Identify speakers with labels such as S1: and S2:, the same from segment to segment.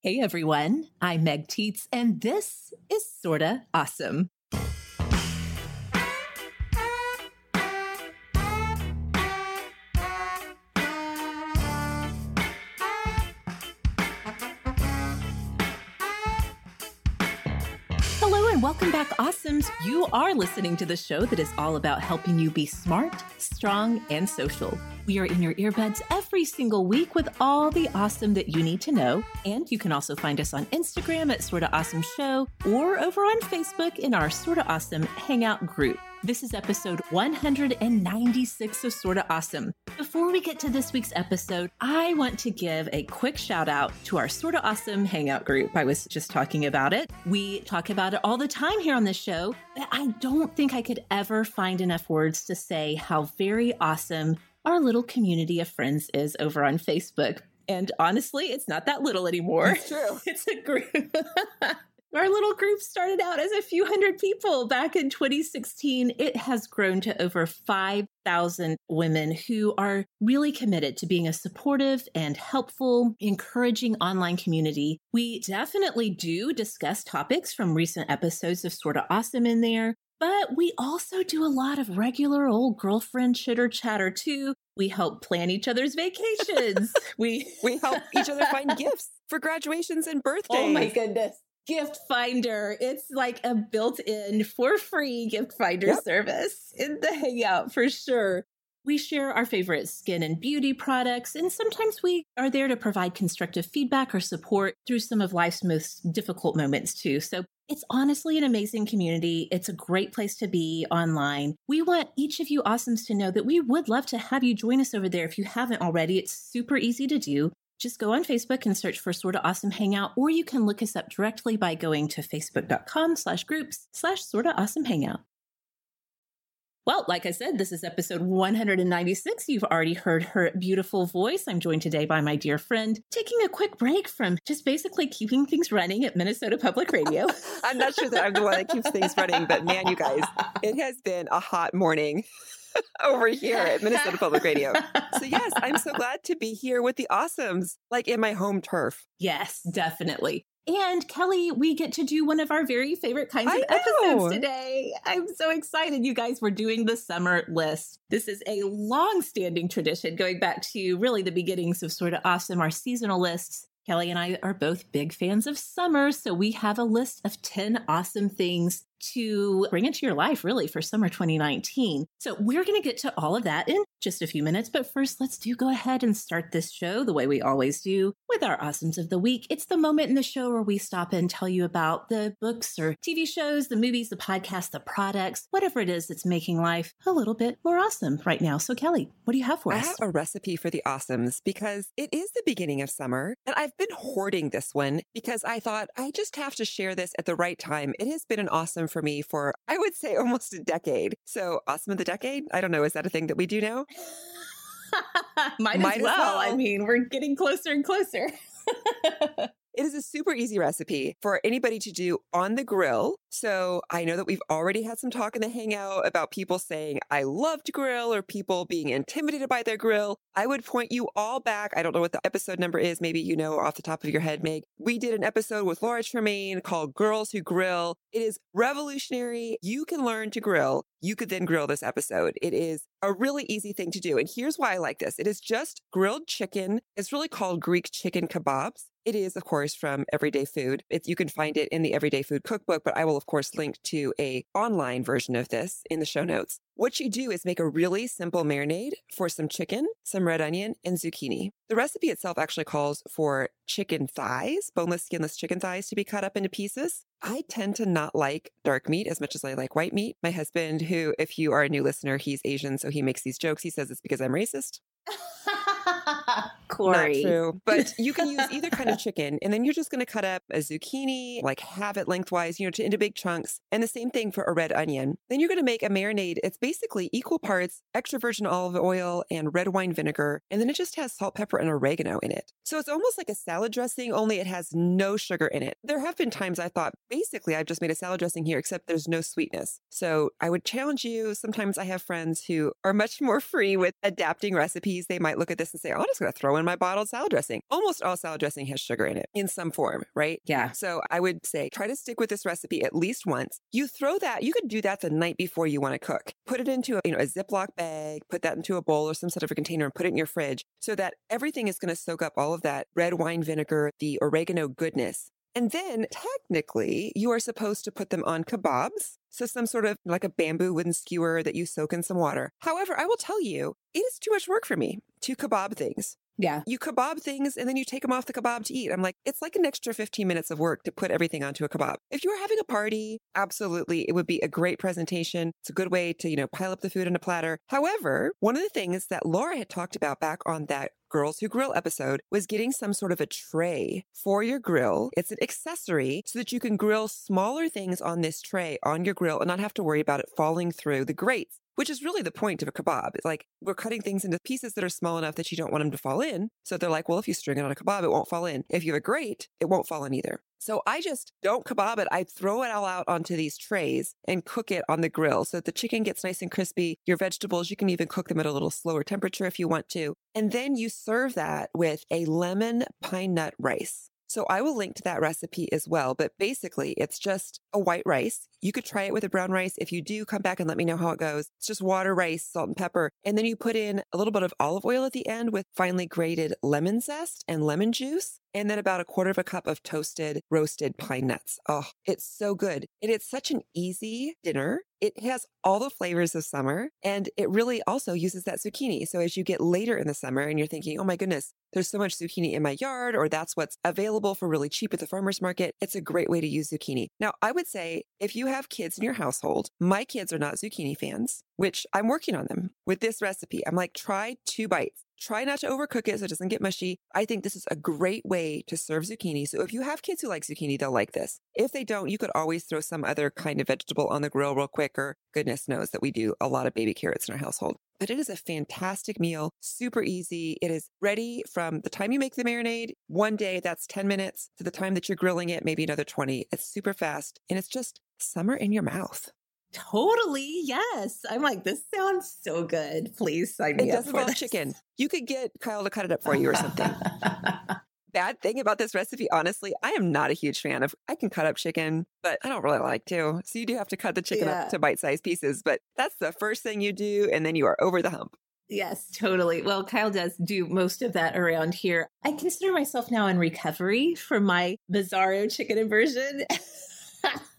S1: Hey everyone, I'm Meg Tietz, and this is Sorta Awesome. Welcome back, Awesomes. You are listening to the show that is all about helping you be smart, strong, and social. We are in your earbuds every single week with all the awesome that you need to know. And you can also find us on Instagram at Sorta Awesome Show or over on Facebook in our Sorta Awesome Hangout group. This is episode 196 of Sorta Awesome. Before we get to this week's episode, I want to give a quick shout out to our Sorta Awesome Hangout group. I was just talking about it. We talk about it all the time here on the show, but I don't think I could ever find enough words to say how very awesome our little community of friends is over on Facebook. And honestly, it's not that little anymore.
S2: It's true.
S1: It's a group. Our little group started out as a few hundred people back in 2016. It has grown to over 5,000 women who are really committed to being a supportive and helpful, encouraging online community. We definitely do discuss topics from recent episodes of Sorta Awesome in there, but we also do a lot of regular old girlfriend chitter chatter too. We help plan each other's vacations. we
S2: We help each other find gifts for graduations and birthdays.
S1: Oh my goodness. Gift Finder. It's like a built in for free gift finder
S2: Yep.
S1: service in the Hangout for sure. We share our favorite skin and beauty products, and sometimes we are there to provide constructive feedback or support through some of life's most difficult moments, too. So it's honestly an amazing community. It's a great place to be online. We want each of you awesomes to know that we would love to have you join us over there if you haven't already. It's super easy to do just go on Facebook and search for Sorta Awesome Hangout, or you can look us up directly by going to facebook.com slash groups slash Sorta Awesome Hangout. Well, like I said, this is episode 196. You've already heard her beautiful voice. I'm joined today by my dear friend, taking a quick break from just basically keeping things running at Minnesota Public Radio.
S2: I'm not sure that I'm the one that keeps things running, but man, you guys, it has been a hot morning over here at Minnesota Public Radio. So, yes, I'm so glad to be here with the awesomes, like in my home turf.
S1: Yes, definitely. And Kelly, we get to do one of our very favorite kinds of episodes today. I'm so excited. You guys We're doing the summer list. This is a long standing tradition going back to really the beginnings of Sorta Awesome, our seasonal lists. Kelly and I are both big fans of summer, so we have a list of 10 awesome things to bring into your life, really, for summer 2019. So we're going to get to all of that in just a few minutes. But first, let's do go ahead and start this show the way we always do with our awesomes of the week. It's the moment in the show where we stop and tell you about the books or TV shows, the movies, the podcasts, the products, whatever it is that's making life a little bit more awesome right now. So, Kelly, what do you have for us?
S2: I have a recipe for the awesomes because it is the beginning of summer, and I've been hoarding this one because I thought I just have to share this at the right time. It has been an awesome for me for, I would say, almost a decade. So, awesome of the decade? I don't know. Is that a thing that we do now?
S1: Might,
S2: Might
S1: as
S2: as
S1: well. I mean, we're getting closer and closer.
S2: It is a super easy recipe for anybody to do on the grill. So I know that we've already had some talk in the hangout about people saying, I love to grill or people being intimidated by their grill. I would point you all back. I don't know what the episode number is. Maybe you know off the top of your head, Meg. We did an episode with Laura Tremaine called Girls Who Grill. It is revolutionary. You can learn to grill. You could then grill this episode. It is a really easy thing to do. And here's why I like this. It is just grilled chicken. It's really called Greek chicken kebabs. It is, of course, from Everyday Food. You can find it in the Everyday Food cookbook, but I will, of course, link to a online version of this in the show notes. What you do is make a really simple marinade for some chicken, some red onion, and zucchini. The recipe itself actually calls for chicken thighs, boneless, skinless chicken thighs to be cut up into pieces. I tend to not like dark meat as much as I like white meat. My husband, who, if you are a new listener, he's Asian, so he makes these jokes. He says it's because I'm racist.
S1: Corey.
S2: Not true. But you can use either kind of chicken. And then you're just going to cut up a zucchini, like have it lengthwise, you know, to, into big chunks. And the same thing for a red onion. Then you're going to make a marinade. It's basically equal parts extra virgin olive oil and red wine vinegar. And then it just has salt, pepper, and oregano in it. So it's almost like a salad dressing, only it has no sugar in it. There have been times I thought, basically, I've just made a salad dressing here, except there's no sweetness. So I would challenge you. Sometimes I have friends who are much more free with adapting recipes. They might look at this and say, oh, I'm just going to throw in my bottled salad dressing. Almost all salad dressing has sugar in it in some form, right?
S1: Yeah.
S2: So I would say try to stick with this recipe at least once. You throw that, you could do that the night before you want to cook. Put it into a, you know, a Ziploc bag, put that into a bowl or some sort of a container and put it in your fridge so that everything is going to soak up all of that red wine vinegar, the oregano goodness. And then technically, you are supposed to put them on kebabs. So, some sort of like a bamboo wooden skewer that you soak in some water. However, I will tell you, it is too much work for me to kebab things.
S1: Yeah.
S2: You kebab things and then you take them off the kebab to eat. I'm like, it's like an extra 15 minutes of work to put everything onto a kebab. If you were having a party, absolutely, it would be a great presentation. It's a good way to, you know, pile up the food in a platter. However, one of the things that Laura had talked about back on that Girls Who Grill episode was getting some sort of a tray for your grill. It's an accessory so that you can grill smaller things on this tray on your grill and not have to worry about it falling through the grates which is really the point of a kebab. It's like we're cutting things into pieces that are small enough that you don't want them to fall in. So they're like, well, if you string it on a kebab, it won't fall in. If you have a grate, it won't fall in either. So I just don't kebab it. I throw it all out onto these trays and cook it on the grill so that the chicken gets nice and crispy. Your vegetables, you can even cook them at a little slower temperature if you want to. And then you serve that with a lemon pine nut rice. So I will link to that recipe as well. But basically, it's just a white rice. You could try it with a brown rice. If you do, come back and let me know how it goes. It's just water, rice, salt, and pepper. And then you put in a little bit of olive oil at the end with finely grated lemon zest and lemon juice. And then about a quarter of a cup of toasted, roasted pine nuts. Oh, it's so good. And it's such an easy dinner. It has all the flavors of summer and it really also uses that zucchini. So as you get later in the summer and you're thinking, oh my goodness, there's so much zucchini in my yard, or that's what's available for really cheap at the farmer's market, it's a great way to use zucchini. Now, I would say if you have kids in your household, my kids are not zucchini fans, which I'm working on them with this recipe. I'm like, try two bites. Try not to overcook it so it doesn't get mushy. I think this is a great way to serve zucchini. So if you have kids who like zucchini, they'll like this. If they don't, you could always throw some other kind of vegetable on the grill real quick, or goodness knows that we do a lot of baby carrots in our household. But it is a fantastic meal, super easy. It is ready from the time you make the marinade, one day, that's 10 minutes, to the time that you're grilling it, maybe another 20. It's super fast and it's just summer in your mouth.
S1: Totally. Yes. I'm like, this sounds so good. Please sign me
S2: It
S1: up
S2: does
S1: for
S2: involve chicken. You could get Kyle to cut it up for you or something. Bad thing about this recipe, honestly, I am not a huge fan of. I can cut up chicken, but I don't really like to. So you do have to cut the chicken
S1: Yeah.
S2: up to bite sized pieces. But that's the first thing you do, and then you are over the hump.
S1: yes, totally. Well, Kyle does do most of that around here. I consider myself now in recovery from my bizarro chicken inversion.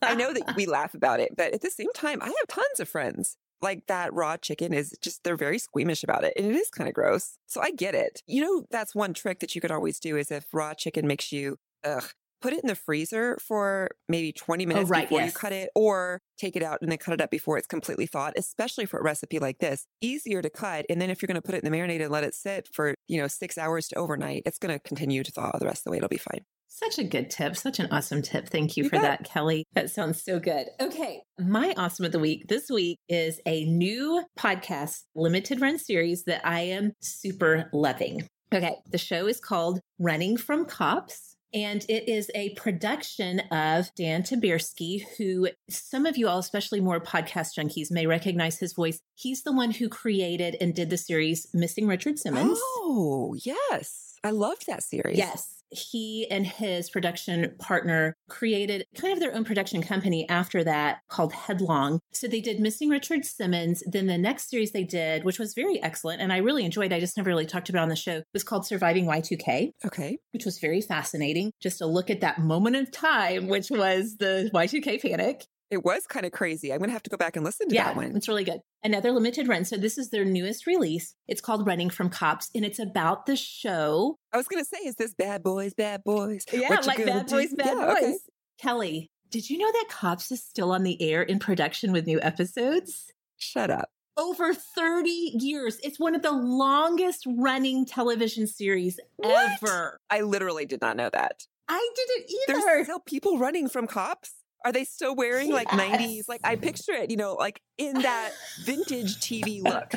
S2: I know that we laugh about it, but at the same time, I have tons of friends. Like that raw chicken is just, they're very squeamish about it. And it is kind of gross. So I get it. You know, that's one trick that you could always do is if raw chicken makes you, ugh, put it in the freezer for maybe 20 minutes
S1: right,
S2: before you cut it or take it out and then cut it up before it's completely thawed, especially for a recipe like this. Easier to cut. And then if you're going to put it in the marinade and let it sit for, you know, six hours to overnight, it's going to continue to thaw the rest of the way. It'll be fine.
S1: Such a good tip. Such an awesome tip. Thank you,
S2: You
S1: for
S2: bet.
S1: that, Kelly. That sounds so good. Okay. My awesome of the week this week is a new podcast limited run series that I am super loving. Okay. The show is called Running from Cops. And it is a production of Dan Taberski, who some of you all, especially more podcast junkies, may recognize his voice. He's the one who created and did the series Missing Richard Simmons.
S2: Oh, yes. I loved that series.
S1: Yes. He and his production partner created kind of their own production company after that called Headlong. So they did Missing Richard Simmons. Then the next series they did, which was very excellent and I really enjoyed, I just never really talked about it on the show, was called Surviving Y2K,
S2: Okay.
S1: which was very fascinating. Just a look at that moment of time, which was the Y2K panic.
S2: It was kind of crazy. I'm going to have to go back and listen to
S1: Yeah,
S2: that one.
S1: it's really good. Another limited run. So this is their newest release. It's called Running from Cops and it's about the show
S2: I was going to say, is this Bad Boys, Bad Boys?
S1: Yeah,
S2: What
S1: like Bad
S2: do?
S1: Boys, Bad
S2: Yeah, okay.
S1: Boys. Kelly, did you know that Cops is still on the air in production with new episodes?
S2: Shut up.
S1: over 30 years. It's one of the longest running television series
S2: What?
S1: ever.
S2: I literally did not know that.
S1: I didn't either.
S2: There's still people running from cops. Are they still wearing like 90s? Like I picture it, you know, like in that vintage TV look.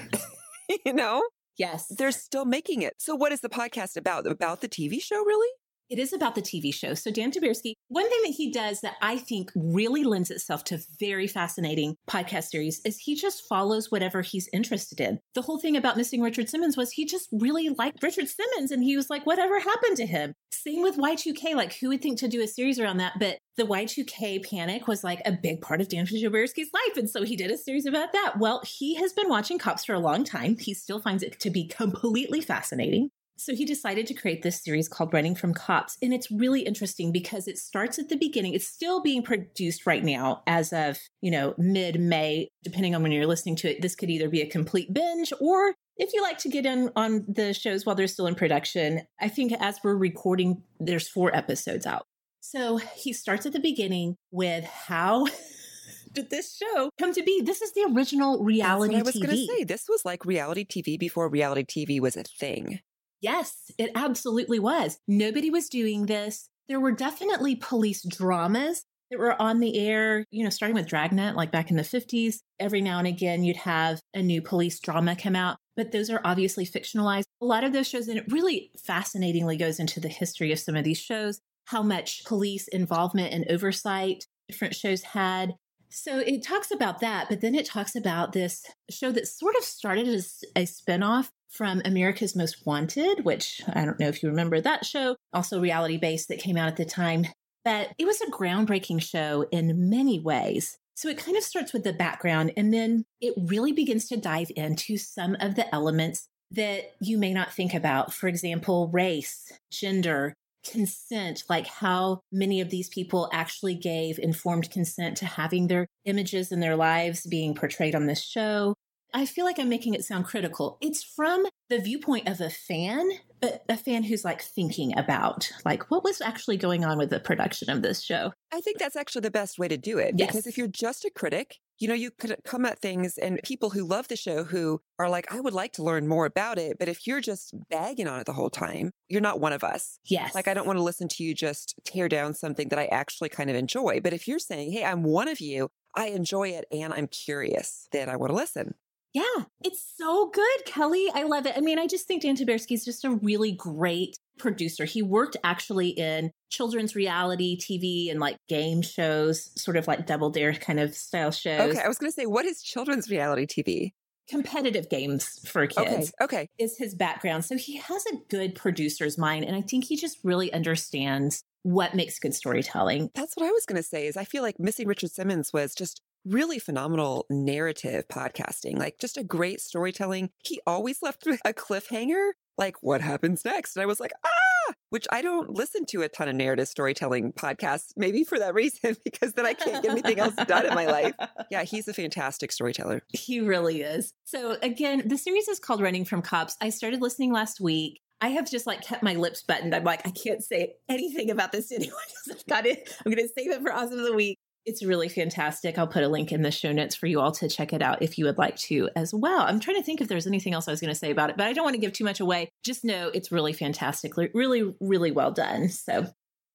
S2: you know,
S1: yes.
S2: they're still making it. So what is the podcast about? About the TV show, really?
S1: It is about the TV show. So Dan Taberski, one thing that he does that I think really lends itself to very fascinating podcast series is he just follows whatever he's interested in. The whole thing about missing Richard Simmons was he just really liked Richard Simmons and he was like, whatever happened to him? Same with Y2K. Like who would think to do a series around that? But the Y2K panic was like a big part of Dan Taberski's life. And so he did a series about that. Well, he has been watching cops for a long time. He still finds it to be completely fascinating. So he decided to create this series called Running from Cops. And it's really interesting because it starts at the beginning. It's still being produced right now as of, you know, mid May, depending on when you're listening to it. This could either be a complete binge or if you like to get in on the shows while they're still in production. I think as we're recording, there's four episodes out. So he starts at the beginning with how did this show come to be? This is the original reality
S2: I was going to say. This was like reality TV before reality TV was a thing.
S1: Yes, it absolutely was. Nobody was doing this. There were definitely police dramas that were on the air, you know, starting with Dragnet, like back in the 50s. Every now and again, you'd have a new police drama come out, but those are obviously fictionalized. A lot of those shows, and it really fascinatingly goes into the history of some of these shows, how much police involvement and oversight different shows had. So it talks about that, but then it talks about this show that sort of started as a spinoff from America's Most Wanted, which I don't know if you remember that show, also reality based that came out at the time. But it was a groundbreaking show in many ways. So it kind of starts with the background and then it really begins to dive into some of the elements that you may not think about. For example, race, gender, consent, like how many of these people actually gave informed consent to having their images and their lives being portrayed on this show. I feel like I'm making it sound critical. It's from the viewpoint of a fan, but a fan who's like thinking about like what was actually going on with the production of this show.
S2: I think that's actually the best way to do it
S1: Yes.
S2: because if you're just a critic, you know, you could come at things and people who love the show who are like, I would like to learn more about it. But if you're just bagging on it the whole time, you're not one of us.
S1: Yes.
S2: Like, I don't want to listen to you just tear down something that I actually kind of enjoy. But if you're saying, hey, I'm one of you, I enjoy it and I'm curious, then I want to listen.
S1: Yeah, it's so good, Kelly. I love it. I mean, I just think Dan Taberski is just a really great producer. He worked actually in children's reality TV and like game shows, sort of like Double Dare kind of style shows,
S2: Okay. I was going to say, what is children's reality TV?
S1: Competitive games for kids.
S2: Okay.
S1: is his background. So he has a good producer's mind. And I think he just really understands what makes good storytelling.
S2: That's what I was going to say is I feel like Missing Richard Simmons was just really phenomenal narrative podcasting, like just a great storytelling. He always left a cliffhanger, like what happens next? And I was like, ah, which I don't listen to a ton of narrative storytelling podcasts, maybe for that reason, because then I can't get anything else done in my life. Yeah, he's a fantastic storyteller.
S1: He really is. So again, the series is called Running from Cops. I started listening last week. I have just like kept my lips buttoned. I'm like, I can't say anything about this to anyone. I've got it. I'm going to save it for Awesome of the Week. It's really fantastic. I'll put a link in the show notes for you all to check it out if you would like to as well. I'm trying to think if there's anything else I was going to say about it, but I don't want to give too much away. Just know it's really fantastic. Really, really well done. So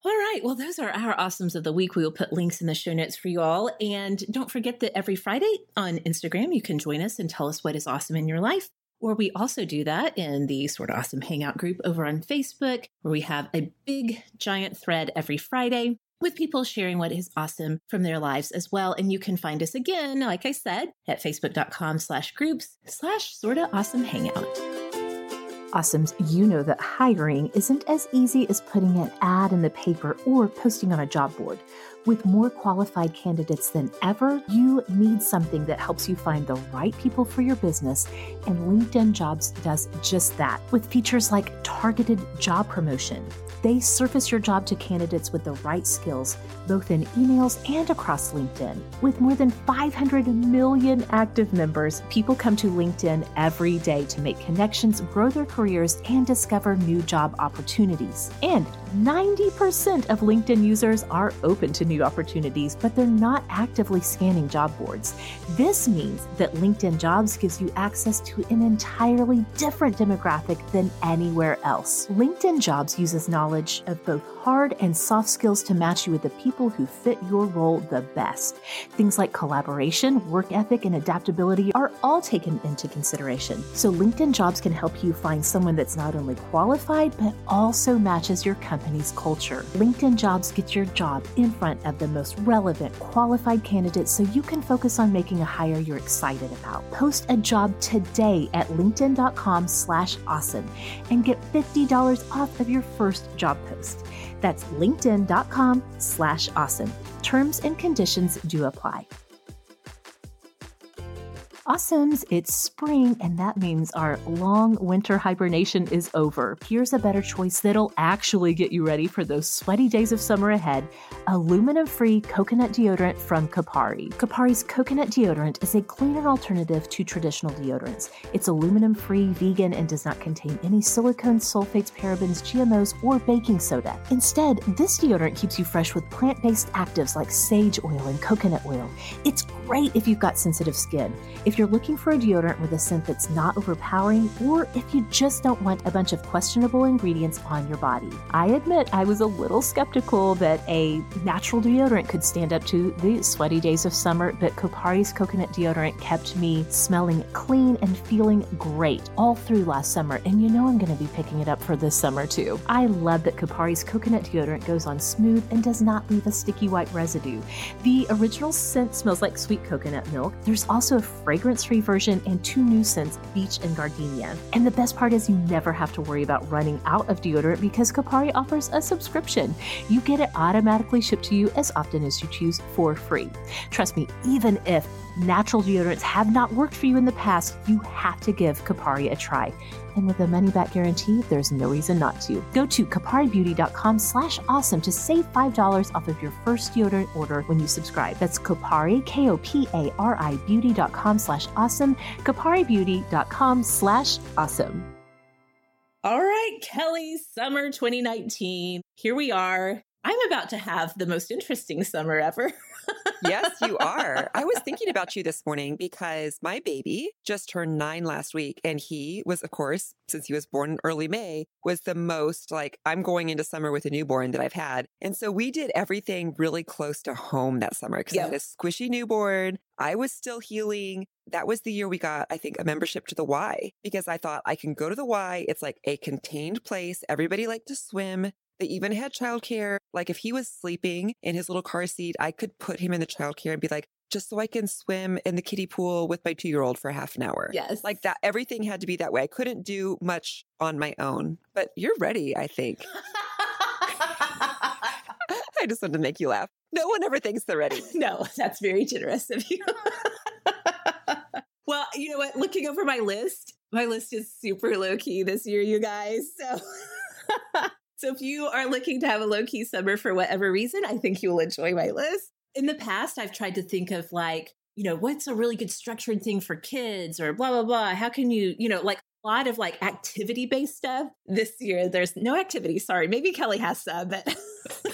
S1: all right. Well, those are our awesomes of the week. We will put links in the show notes for you all. And don't forget that every Friday on Instagram, you can join us and tell us what is awesome in your life. Or we also do that in the Sorta Awesome Hangout group over on Facebook, where we have a big, giant thread every Friday with people sharing what is awesome from their lives as well. And you can find us again, like I said, at facebook.com slash groups slash sorta awesome hangout.
S3: Awesomes, you know that hiring isn't as easy as putting an ad in the paper or posting on a job board. With more qualified candidates than ever, you need something that helps you find the right people for your business, and LinkedIn Jobs does just that with features like targeted job promotion. They surface your job to candidates with the right skills, both in emails and across LinkedIn. With more than 500 million active members, people come to LinkedIn every day to make connections, grow their careers, and discover new job opportunities. And 90% of LinkedIn users are open to new
S1: new opportunities, but they're not actively scanning job boards. This means that LinkedIn Jobs gives you access to an entirely different demographic than anywhere else. LinkedIn Jobs uses knowledge of both hard and soft skills to match you with the people who fit your role the best. Things like collaboration, work ethic, and adaptability are all taken into consideration. So LinkedIn Jobs can help you find someone that's not only qualified, but also matches your company's culture. LinkedIn Jobs gets your job in front of the most relevant, qualified candidates so you can focus on making a hire you're excited about. Post a job today at linkedin.com slash awesome and get $50 off of your first job post. That's linkedin.com slash awesome. Terms and conditions do apply. Awesomes, it's spring, and that means our long winter hibernation is over. Here's a better choice that'll actually get you ready for those sweaty days of summer ahead aluminum free coconut deodorant from Kopari. Kopari's coconut deodorant is a cleaner alternative to traditional deodorants. It's aluminum free, vegan, and does not contain any silicone, sulfates, parabens, GMOs, or baking soda. Instead, this deodorant keeps you fresh with plant based actives like sage oil and coconut oil. It's great if you've got sensitive skin. If you're looking for a deodorant with a scent that's not overpowering, or if you just don't want a bunch of questionable ingredients on your body. I admit I was a little skeptical that a natural deodorant could stand up to the sweaty days of summer, but Kopari's coconut deodorant kept me smelling clean and feeling great all through last summer. And you know I'm going to be picking it up for this summer too. I love that Kopari's coconut deodorant goes on smooth and does not leave a sticky white residue. The original scent smells like sweet coconut milk. There's also a fragrance free version and two new scents, beach and gardenia. And the best part is you never have to worry about running out of deodorant because Kopari offers a subscription. You get it automatically shipped to you as often as you choose for free. Trust me, even if natural deodorants have not worked for you in the past, you have to give Kopari a try. And with a money back guarantee, there's no reason not to. Go to koparibeauty.com slash awesome to save $5 off of your first deodorant order when you subscribe. That's Kopari, K-O-P-A-R-I beauty.com slash awesome, koparibeauty.com slash awesome.
S4: All right, Kelly, summer 2019. Here we are. I'm about to have the most interesting summer ever.
S2: yes, you are. I was thinking about you this morning because my baby just turned nine last week. And he was, of course, since he was born in early May, was the most like, I'm going into summer with a newborn that I've had. And so we did everything really close to home that summer because yep. I had a squishy newborn. I was still healing. That was the year we got, I think, a membership to the Y because I thought I can go to the Y. It's like a contained place. Everybody liked to swim. They even had childcare. Like if he was sleeping in his little car seat, I could put him in the childcare and be like, just so I can swim in the kiddie pool with my two year old for half an hour.
S4: Yes.
S2: Like that, everything had to be that way. I couldn't do much on my own, but you're ready, I think. I just wanted to make you laugh. No one ever thinks they're ready.
S4: no, that's very generous of you. well, you know what? Looking over my list, my list is super low key this year, you guys. So so if you are looking to have a low key summer for whatever reason, I think you'll enjoy my list. In the past, I've tried to think of like, you know, what's a really good structured thing for kids or blah, blah, blah. How can you, you know, like a lot of like activity based stuff. This year, there's no activity. Sorry. Maybe Kelly has some, but.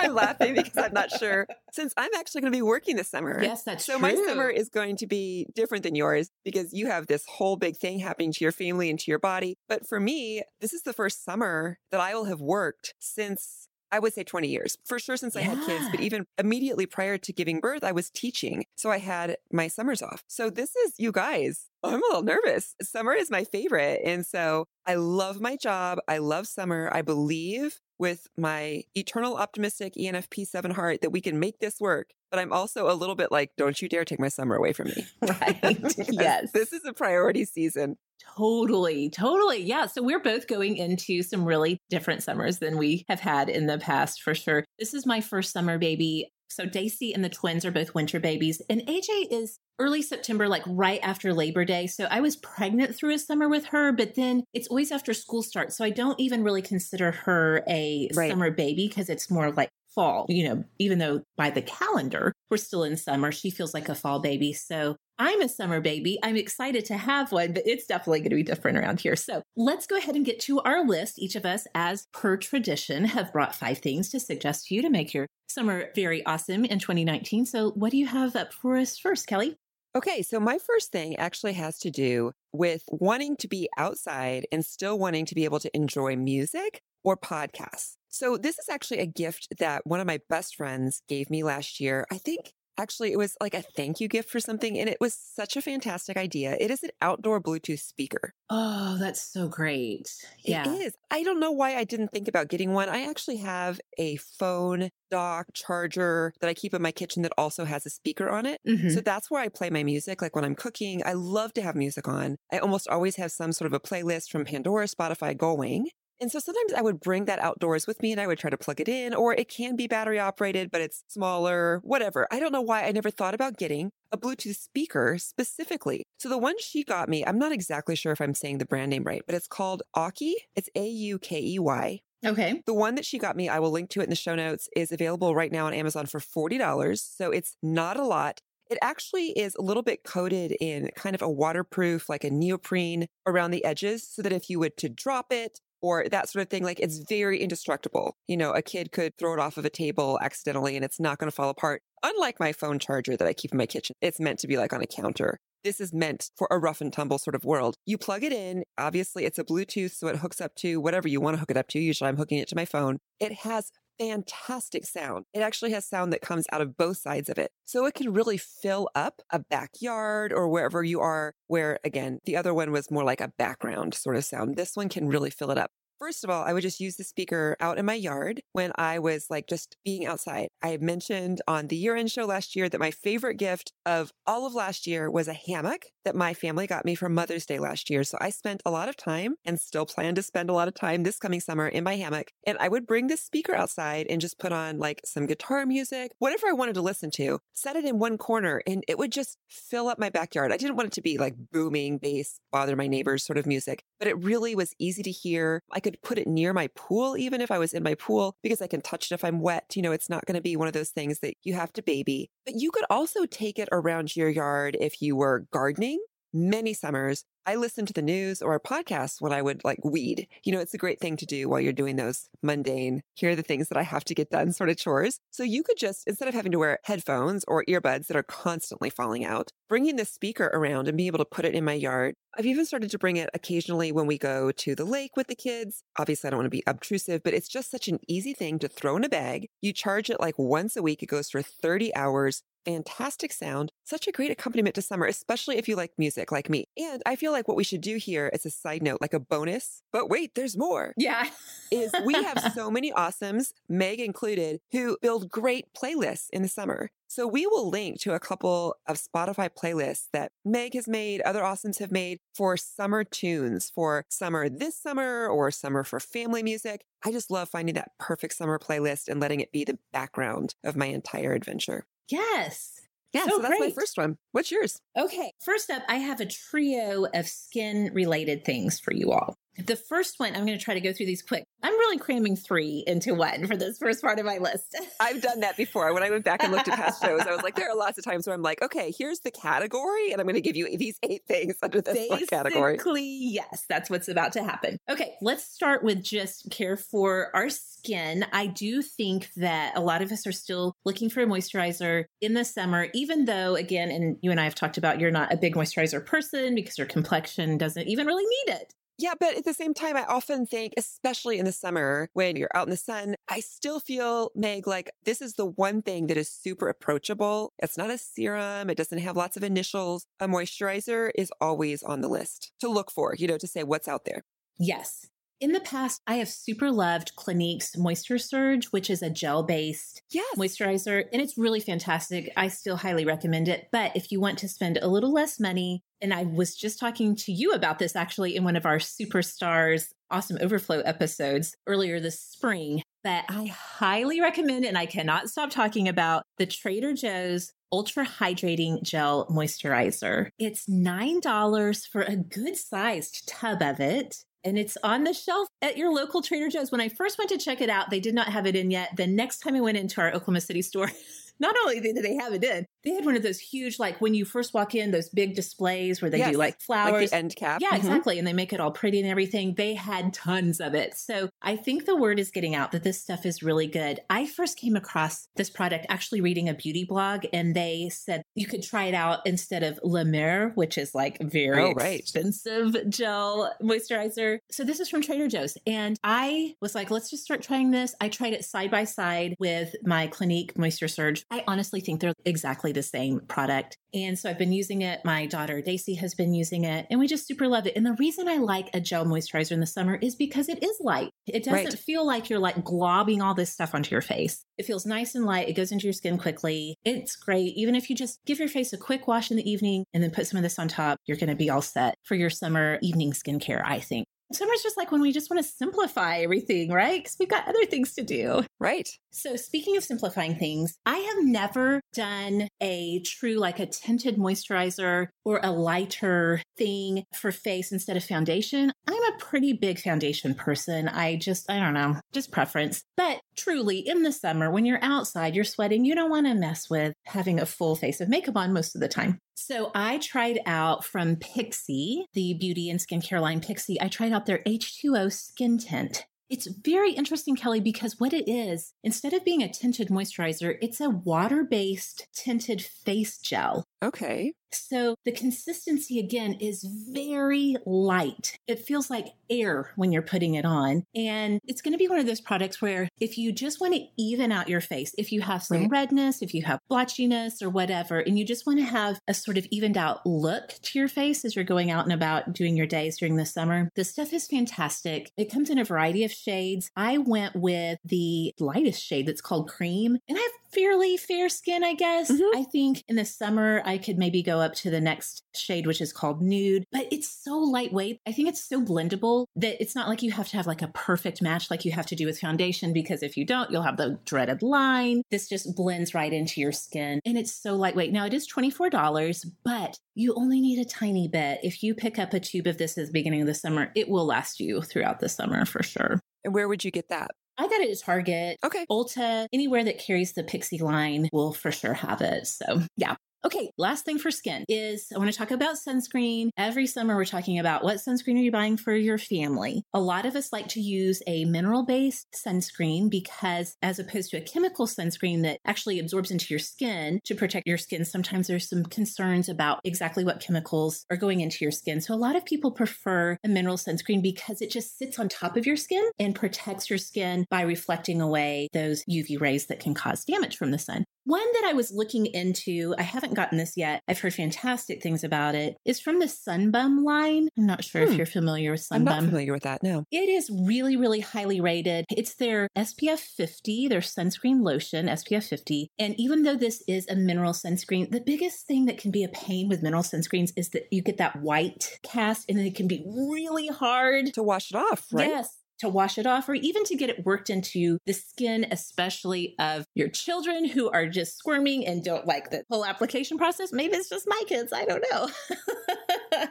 S2: I'm laughing because I'm not sure. Since I'm actually going to be working this summer.
S4: Yes, that's
S2: so
S4: true.
S2: my summer is going to be different than yours because you have this whole big thing happening to your family and to your body. But for me, this is the first summer that I will have worked since I would say 20 years for sure since yeah. I had kids, but even immediately prior to giving birth, I was teaching. So I had my summers off. So this is you guys. I'm a little nervous. Summer is my favorite. And so I love my job. I love summer. I believe with my eternal optimistic ENFP 7 heart that we can make this work. But I'm also a little bit like, don't you dare take my summer away from me.
S4: right. yes.
S2: This is a priority season.
S4: Totally, totally. Yeah. So we're both going into some really different summers than we have had in the past for sure. This is my first summer baby. So Daisy and the twins are both winter babies, and AJ is early September, like right after Labor Day. So I was pregnant through a summer with her, but then it's always after school starts. So I don't even really consider her a right. summer baby because it's more like fall. You know, even though by the calendar we're still in summer, she feels like a fall baby. So
S1: I'm a summer baby. I'm excited to have one, but it's definitely going to be different around here. So let's go ahead and get to our list. Each of us, as per tradition, have brought five things to suggest to you to make your summer very awesome in 2019. So, what do you have up for us first, Kelly?
S2: Okay, so my first thing actually has to do with wanting to be outside and still wanting to be able to enjoy music or podcasts. So, this is actually a gift that one of my best friends gave me last year. I think Actually, it was like a thank you gift for something, and it was such a fantastic idea. It is an outdoor Bluetooth speaker.
S1: Oh, that's so great. Yeah.
S2: It is. I don't know why I didn't think about getting one. I actually have a phone dock charger that I keep in my kitchen that also has a speaker on it. Mm-hmm. So that's where I play my music. Like when I'm cooking, I love to have music on. I almost always have some sort of a playlist from Pandora, Spotify going. And so sometimes I would bring that outdoors with me and I would try to plug it in, or it can be battery operated, but it's smaller, whatever. I don't know why I never thought about getting a Bluetooth speaker specifically. So the one she got me, I'm not exactly sure if I'm saying the brand name right, but it's called Aukey. It's A U K E Y.
S1: Okay.
S2: The one that she got me, I will link to it in the show notes, is available right now on Amazon for $40. So it's not a lot. It actually is a little bit coated in kind of a waterproof, like a neoprene around the edges, so that if you would to drop it or that sort of thing. Like it's very indestructible. You know, a kid could throw it off of a table accidentally and it's not going to fall apart. Unlike my phone charger that I keep in my kitchen, it's meant to be like on a counter. This is meant for a rough and tumble sort of world. You plug it in. Obviously, it's a Bluetooth, so it hooks up to whatever you want to hook it up to. Usually, I'm hooking it to my phone. It has fantastic sound. It actually has sound that comes out of both sides of it. So it can really fill up a backyard or wherever you are, where again, the other one was more like a background sort of sound. This one can really fill it up. First of all, I would just use the speaker out in my yard when I was like just being outside. I mentioned on the year end show last year that my favorite gift of all of last year was a hammock that my family got me for Mother's Day last year. So I spent a lot of time and still plan to spend a lot of time this coming summer in my hammock. And I would bring this speaker outside and just put on like some guitar music, whatever I wanted to listen to, set it in one corner and it would just fill up my backyard. I didn't want it to be like booming bass, bother my neighbors sort of music, but it really was easy to hear. I could could put it near my pool, even if I was in my pool, because I can touch it if I'm wet. You know, it's not going to be one of those things that you have to baby. But you could also take it around your yard if you were gardening. Many summers, I listened to the news or a podcast when I would like weed. You know, it's a great thing to do while you're doing those mundane, here are the things that I have to get done sort of chores. So you could just, instead of having to wear headphones or earbuds that are constantly falling out, bringing the speaker around and being able to put it in my yard. I've even started to bring it occasionally when we go to the lake with the kids. Obviously, I don't want to be obtrusive, but it's just such an easy thing to throw in a bag. You charge it like once a week. It goes for 30 hours fantastic sound, such a great accompaniment to summer, especially if you like music like me. And I feel like what we should do here as a side note, like a bonus, but wait, there's more.
S1: Yeah.
S2: is we have so many awesomes, Meg included, who build great playlists in the summer. So we will link to a couple of Spotify playlists that Meg has made, other awesomes have made for summer tunes, for summer this summer or summer for family music. I just love finding that perfect summer playlist and letting it be the background of my entire adventure.
S1: Yes.
S2: Yeah, so, so that's my first one. What's yours?
S1: Okay. First up, I have a trio of skin related things for you all. The first one, I'm going to try to go through these quick. I'm really cramming three into one for this first part of my list.
S2: I've done that before. When I went back and looked at past shows, I was like, there are lots of times where I'm like, okay, here's the category, and I'm going to give you these eight things under this
S1: Basically,
S2: category.
S1: yes, that's what's about to happen. Okay, let's start with just care for our skin. I do think that a lot of us are still looking for a moisturizer in the summer, even though, again, and you and I have talked about you're not a big moisturizer person because your complexion doesn't even really need it.
S2: Yeah, but at the same time, I often think, especially in the summer when you're out in the sun, I still feel, Meg, like this is the one thing that is super approachable. It's not a serum. It doesn't have lots of initials. A moisturizer is always on the list to look for, you know, to say what's out there.
S1: Yes. In the past, I have super loved Clinique's Moisture Surge, which is a gel based
S2: yes.
S1: moisturizer, and it's really fantastic. I still highly recommend it. But if you want to spend a little less money, and I was just talking to you about this actually in one of our Superstars Awesome Overflow episodes earlier this spring, but I highly recommend, and I cannot stop talking about the Trader Joe's Ultra Hydrating Gel Moisturizer. It's $9 for a good sized tub of it and it's on the shelf at your local Trader Joe's. When I first went to check it out, they did not have it in yet. The next time I went into our Oklahoma City store, not only did they have it in, They had one of those huge, like when you first walk in, those big displays where they
S2: Yes,
S1: do like flowers.
S2: Like the end cap.
S1: Yeah,
S2: Mhm.
S1: exactly. And they make it all pretty and everything. They had tons of it. So I think the word is getting out that this stuff is really good. I first came across this product actually reading a beauty blog, and they said you could try it out instead of La Mer, which is like very
S2: Oh, right.
S1: expensive gel moisturizer. So this is from Trader Joe's. And I was like, let's just start trying this. I tried it side by side with my Clinique Moisture Surge. I honestly think they're exactly the same product. And so I've been using it. My daughter Daisy has been using it, and we just super love it. And the reason I like a gel moisturizer in the summer is because it is light. It doesn't
S2: Right.
S1: feel like you're like globbing all this stuff onto your face. It feels nice and light. It goes into your skin quickly. It's great. Even if you just give your face a quick wash in the evening and then put some of this on top, you're going to be all set for your summer evening skincare, I think. Summer's just like when we just want to simplify everything, right? Because we've got other things to do.
S2: Right.
S1: So, speaking of simplifying things, I have never done a true, like a tinted moisturizer or a lighter thing for face instead of foundation. I'm a pretty big foundation person. I just, I don't know, just preference. But truly, in the summer, when you're outside, you're sweating, you don't want to mess with having a full face of makeup on most of the time. So I tried out from Pixi, the beauty and skincare line Pixi, I tried out their H2O skin tint. It's very interesting, Kelly, because what it is, instead of being a tinted moisturizer, it's a water based tinted face gel.
S2: Okay.
S1: So the consistency again is very light. It feels like air when you're putting it on. And it's going to be one of those products where if you just want to even out your face, if you have some
S2: Right.
S1: redness, if you have blotchiness or whatever, and you just want to have a sort of evened out look to your face as you're going out and about doing your days during the summer, this stuff is fantastic. It comes in a variety of shades. I went with the lightest shade that's called cream, and I have fairly fair skin, I guess.
S2: Mhm.
S1: I think in the summer, I could maybe go up to the next shade, which is called nude, but it's so lightweight. I think it's so blendable that it's not like you have to have like a perfect match like you have to do with foundation, because if you don't, you'll have the dreaded line. This just blends right into your skin and it's so lightweight. Now it is $24, but you only need a tiny bit. If you pick up a tube of this at the beginning of the summer, it will last you throughout the summer for sure.
S2: And where would you get that?
S1: I got it at Target.
S2: Okay.
S1: Ulta, anywhere that carries the Pixi line will for sure have it. So, yeah. Okay, last thing for skin is I want to talk about sunscreen. Every summer, we're talking about what sunscreen are you buying for your family? A lot of us like to use a mineral based sunscreen because, as opposed to a chemical sunscreen that actually absorbs into your skin to protect your skin, sometimes there's some concerns about exactly what chemicals are going into your skin. So, a lot of people prefer a mineral sunscreen because it just sits on top of your skin and protects your skin by reflecting away those UV rays that can cause damage from the sun. One that I was looking into, I haven't gotten this yet. I've heard fantastic things about it. Is from the Sunbum line. I'm not sure if
S2: Hmm.
S1: you're familiar with Sunbum.
S2: I'm not familiar with that. No.
S1: It is really, really highly rated. It's their SPF 50, their sunscreen lotion, SPF 50. And even though this is a mineral sunscreen, the biggest thing that can be a pain with mineral sunscreens is that you get that white cast and it can be really hard
S2: To wash it off, right?
S1: Yes. To wash it off or even to get it worked into the skin, especially of your children who are just squirming and don't like the whole application process. Maybe it's just my kids. I don't know.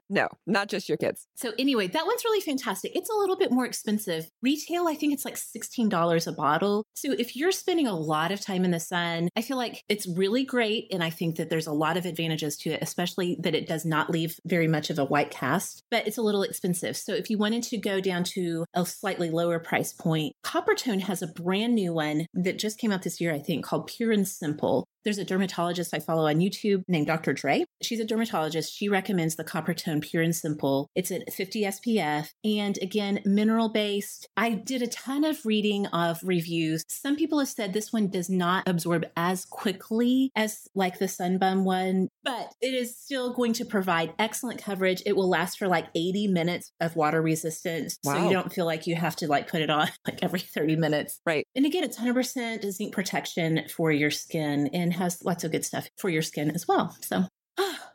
S2: No, not just your kids.
S1: so, anyway, that one's really fantastic. It's a little bit more expensive. Retail, I think it's like $16 a bottle. So, if you're spending a lot of time in the sun, I feel like it's really great. And I think that there's a lot of advantages to it, especially that it does not leave very much of a white cast, but it's a little expensive. So, if you wanted to go down to a slightly lower price point, Coppertone has a brand new one that just came out this year, I think, called Pure and Simple. There's a dermatologist I follow on YouTube named Dr. Dray. She's a dermatologist. She recommends the Coppertone Pure and Simple. It's at 50 SPF and again, mineral based. I did a ton of reading of reviews. Some people have said this one does not absorb as quickly as like the Sunbum one, but it is still going to provide excellent coverage. It will last for like 80 minutes of water resistance. So you don't feel like you have to like put it on like every 30 minutes.
S2: Right.
S1: And again, it's 100% zinc protection for your skin and has lots of good stuff for your skin as well. So,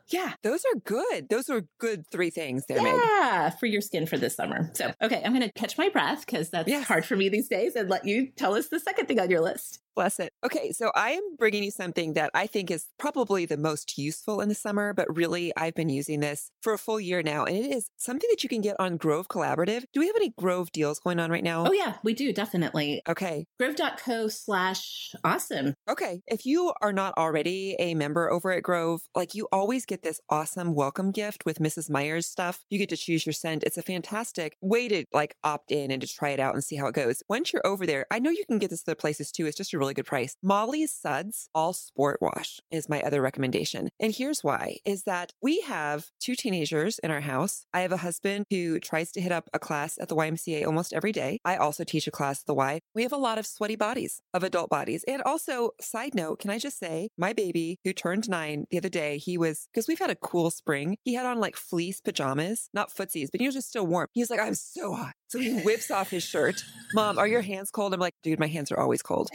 S1: yeah.
S2: Those are good. Those are good three things there.
S1: Yeah, for your skin for this summer. So, okay, I'm going to catch my breath because that's
S2: Yes.
S1: hard for me these days and let you tell us the second thing on your list.
S2: Bless it. Okay, so I am bringing you something that I think is probably the most useful in the summer, but really I've been using this for a full year now, and it is something that you can get on Grove Collaborative. Do we have any Grove deals going on right oh, now?
S1: Oh, yeah, we do, definitely.
S2: Okay.
S1: Grove.co slash awesome.
S2: Okay. If you are not already a member over at Grove, like you always get this awesome welcome gift with Mrs. Meyer's stuff. You get to choose your scent. It's a fantastic way to like opt in and to try it out and see how it goes. Once you're over there, I know you can get this other places too. It's just a really good price. Molly's Suds All Sport Wash is my other recommendation. And here's why is that we have two teenagers in our house. I have a husband who tries to hit up a class at the YMCA almost every day. I also teach a class at the Y. We have a lot of sweaty bodies, of adult bodies. And also, side note, can I just say, my baby who turned nine the other day, he was, because we've had a cool spring, he had on like fleece pajamas, not footsies, but he was just still warm. He was like, I'm so hot. So he whips off his shirt. Mom, are your hands cold? I'm like, dude, my hands are always cold.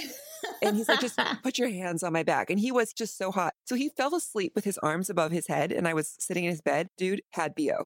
S2: And he's like, just put your hands on my back. And he was just so hot. So he fell asleep with his arms above his head. And I was sitting in his bed. Dude had BO.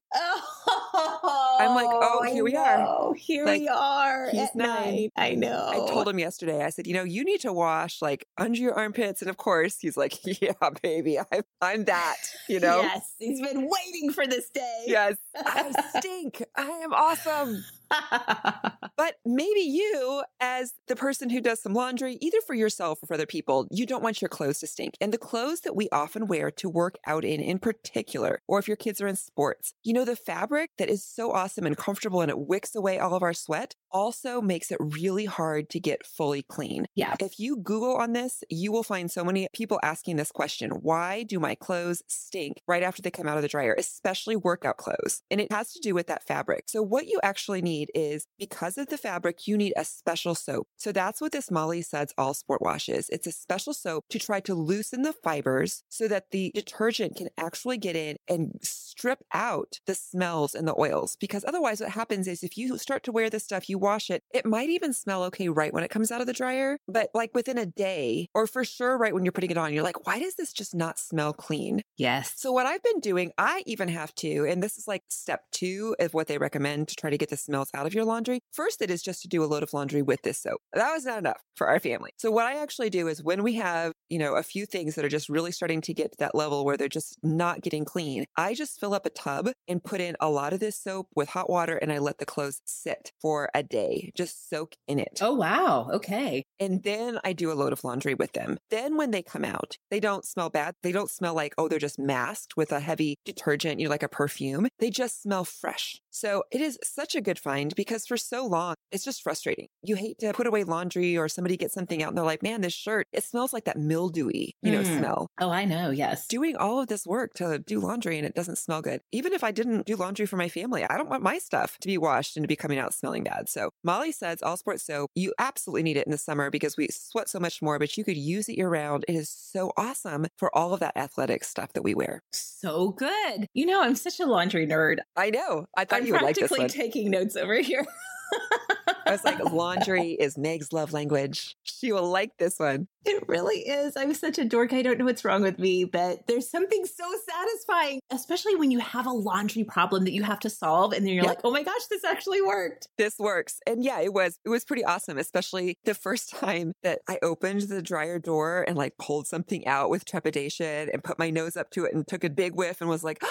S1: Oh,
S2: I'm like, oh, oh, here we are.
S1: know. Here
S2: Like,
S1: we are.
S2: he's
S1: at
S2: nine.
S1: night. I know.
S2: I told him yesterday, I said, you know, you need to wash like under your armpits. And of course, he's like, yeah, baby, I'm, I'm that, you know?
S1: Yes, he's been waiting for this day.
S2: Yes. I stink. I am awesome. But maybe you, as the person who does some laundry, either for yourself or for other people, you don't want your clothes to stink. And the clothes that we often wear to work out in, in particular, or if your kids are in sports, you know, the fabric that is so awesome and comfortable and it wicks away all of our sweat also makes it really hard to get fully clean.
S1: yeah.
S2: If you Google on this, you will find so many people asking this question Why do my clothes stink right after they come out of the dryer, especially workout clothes? And it has to do with that fabric. So, what you actually need is because of the fabric, you need a special soap. So, that's what this Molly Suds All Sport Wash is. It's a special soap to try to loosen the fibers so that the detergent can actually get in and strip out the smells and the oils. Because otherwise, what happens is if you start to wear this stuff, you wash it, it might even smell okay right when it comes out of the dryer. But like within a day, or for sure, right when you're putting it on, you're like, why does this just not smell clean?
S1: Yes.
S2: So, what I've been doing, I even have to, and this is like step two of what they recommend to try to get the out of your laundry. First, it is just to do a load of laundry with this soap. That was not enough for our family. So, what I actually do is when we have, you know, a few things that are just really starting to get to that level where they're just not getting clean, I just fill up a tub and put in a lot of this soap with hot water and I let the clothes sit for a day, just soak in it.
S1: oh, wow. Okay.
S2: And then I do a load of laundry with them. Then when they come out, they don't smell bad. They don't smell like, oh, they're just masked with a heavy detergent, you know, like a perfume. They just smell fresh. So it is such a good find because for so long, it's just frustrating. You hate to put away laundry or somebody gets something out and they're like, man, this shirt, it smells like that mildewy, you know,
S1: Mm.
S2: smell.
S1: Oh, I know. Yes.
S2: Doing all of this work to do laundry and it doesn't smell good. Even if I didn't do laundry for my family, I don't want my stuff to be washed and to be coming out smelling bad. So Molly's Suds all sports soap, you absolutely need it in the summer because we sweat so much more, but you could use it year round. It is so awesome for all of that athletic stuff that we wear.
S1: So good. You know, I'm such a laundry nerd.
S2: I know. I thought you would like this
S1: practically
S2: one.
S1: taking notes over here.
S2: I was like, laundry is Meg's love language. She will like this one.
S1: It really is. I'm such a dork. I don't know what's wrong with me, but there's something so satisfying, especially when you have a laundry problem that you have to solve. And then you're
S2: Yep.
S1: like, oh my gosh, this actually worked.
S2: This works. And yeah, it was it was pretty awesome, especially the first time that I opened the dryer door and like pulled something out with trepidation and put my nose up to it and took a big whiff and was like,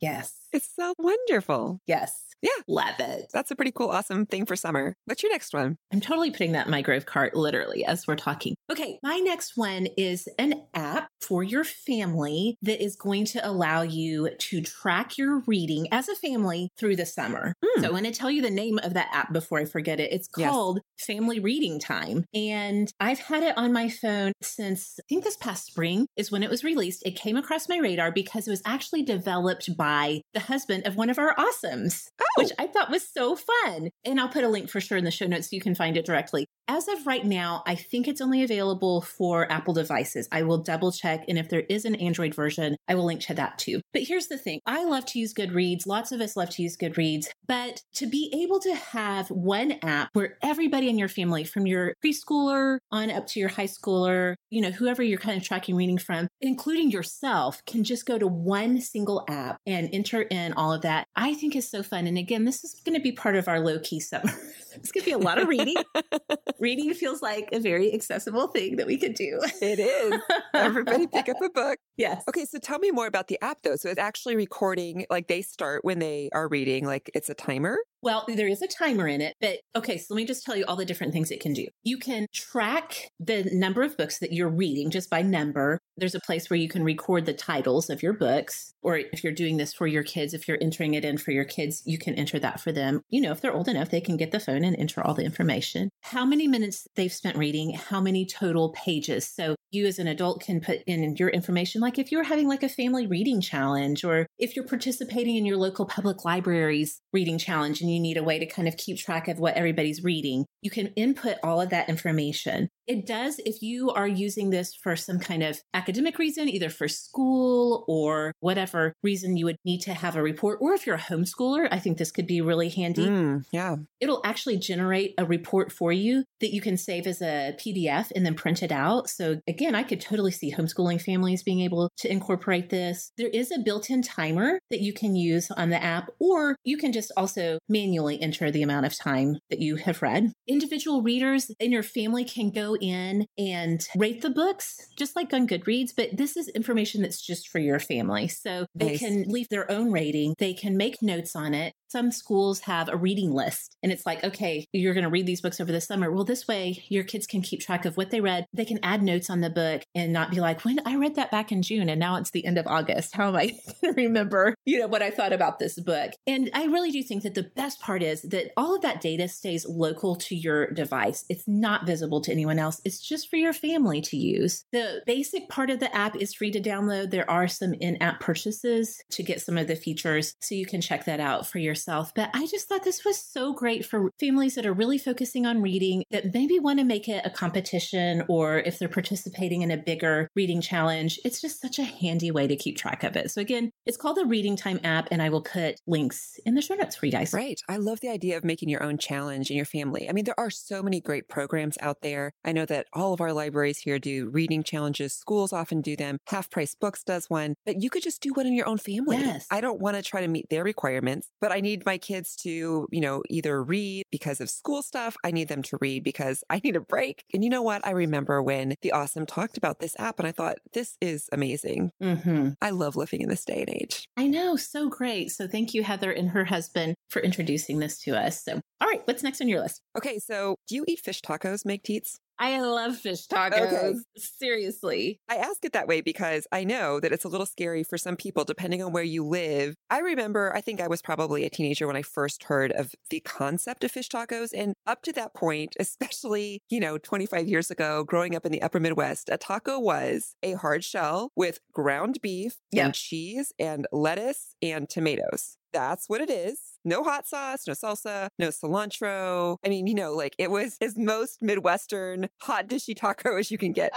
S1: Yes.
S2: it's so wonderful.
S1: Yes.
S2: Yeah.
S1: Love it.
S2: That's a pretty cool, awesome thing for summer. What's your next one?
S1: I'm totally putting that in my Grove cart literally as we're talking. Okay, my next one is an app for your family that is going to allow you to track your reading as a family through the summer.
S2: Hmm.
S1: So I'm going to tell you the name of that app before I forget it. It's
S2: Yes.
S1: called Family Reading Time. And I've had it on my phone since I think this past spring is when it was released. It came across my radar because it was actually developed by the husband of one of our awesomes
S2: Oh,
S1: which oh. I thought was so fun. And I'll put a link for sure in the show notes so you can find it directly. As of right now, I think it's only available for Apple devices. I will double check. And if there is an Android version, I will link to that too. But here's the thing I love to use Goodreads. Lots of us love to use Goodreads. But to be able to have one app where everybody in your family, from your preschooler on up to your high schooler, you know, whoever you're kind of tracking reading from, including yourself, can just go to one single app and enter in all of that, I think is so fun. And again, this is going to be part of our low key summer. It's going to be a lot of reading. Reading feels like a very accessible thing that we could do.
S2: It is. Everybody pick up a book.
S1: Yes.
S2: Okay, so tell me more about the app though. So it's actually recording, like they start when they are reading, like it's a timer.
S1: Well, there is a timer in it, but okay, so let me just tell you all the different things it can do. You can track the number of books that you're reading just by number. There's a place where you can record the titles of your books, or if you're doing this for your kids, if you're entering it in for your kids, you can enter that for them. You know, if they're old enough, they can get the phone and enter all the information. How many minutes they've spent reading, how many total pages. So you as an adult can put in your information, like if you're having like a family reading challenge, or if you're participating in your local public library's reading challenge and you need a way to kind of keep track of what everybody's reading, you can input all of that information. It does if you are using this for some kind of academic reason, either for school or whatever reason you would need to have a report, or if you're a homeschooler, I think this could be really handy.
S2: Mm, yeah.
S1: It'll actually generate a report for you that you can save as a PDF and then print it out. So, again, I could totally see homeschooling families being able to incorporate this. There is a built in timer that you can use on the app, or you can just also manually enter the amount of time that you have read. Individual readers in your family can go in and rate the books, just like on Goodreads, but this is information that's just for your family. So they
S2: Nice.
S1: can leave their own rating, they can make notes on it. Some schools have a reading list, and it's like, okay, you're going to read these books over the summer. Well, this way your kids can keep track of what they read. They can add notes on the book and not be like, when I read that back in June and now it's the end of August. How am I going to remember, you know, what I thought about this book? And I really do think that the best part is that all of that data stays local to your device. It's not visible to anyone else. It's just for your family to use. The basic part of the app is free to download. There are some in-app purchases to get some of the features, so you can check that out for yourself. But I just thought this was so great for families that are really focusing on reading that maybe want to make it a competition or if they're participating in a bigger reading challenge. It's just such a handy way to keep track of it. So again, it's called the Reading Time app and I will put links in the show notes for you guys.
S2: Right. I love the idea of making your own challenge in your family. I mean, there are so many great programs out there. I know that all of our libraries here do reading challenges. Schools often do them. Half Price Books does one, but you could just do one in your own family.
S1: Yes.
S2: I don't want to try to meet their requirements, but I need my kids to, you know, either read because of school stuff. I need them to read because I need a break. And you know what? I remember when the Awesome talked about this app and I thought, this is amazing.
S1: Mm-hmm.
S2: I love living in this day and age.
S1: I know, so great. So thank you, Heather and her husband, for introducing this to us. So, all right, what's next on your list?
S2: Okay. So do you eat fish tacos, Meg Tietz?
S1: I love fish tacos.
S2: Okay.
S1: Seriously.
S2: I ask it that way because I know that it's a little scary for some people, depending on where you live. I remember, I think I was probably a teenager when I first heard of the concept of fish tacos. And up to that point, especially, you know, 25 years ago, growing up in the upper Midwest, a taco was a hard shell with ground beef and cheese and lettuce and tomatoes. That's what it is. No hot sauce, no salsa, no cilantro. I mean, you know, like it was as most Midwestern hot dishy taco as you can get.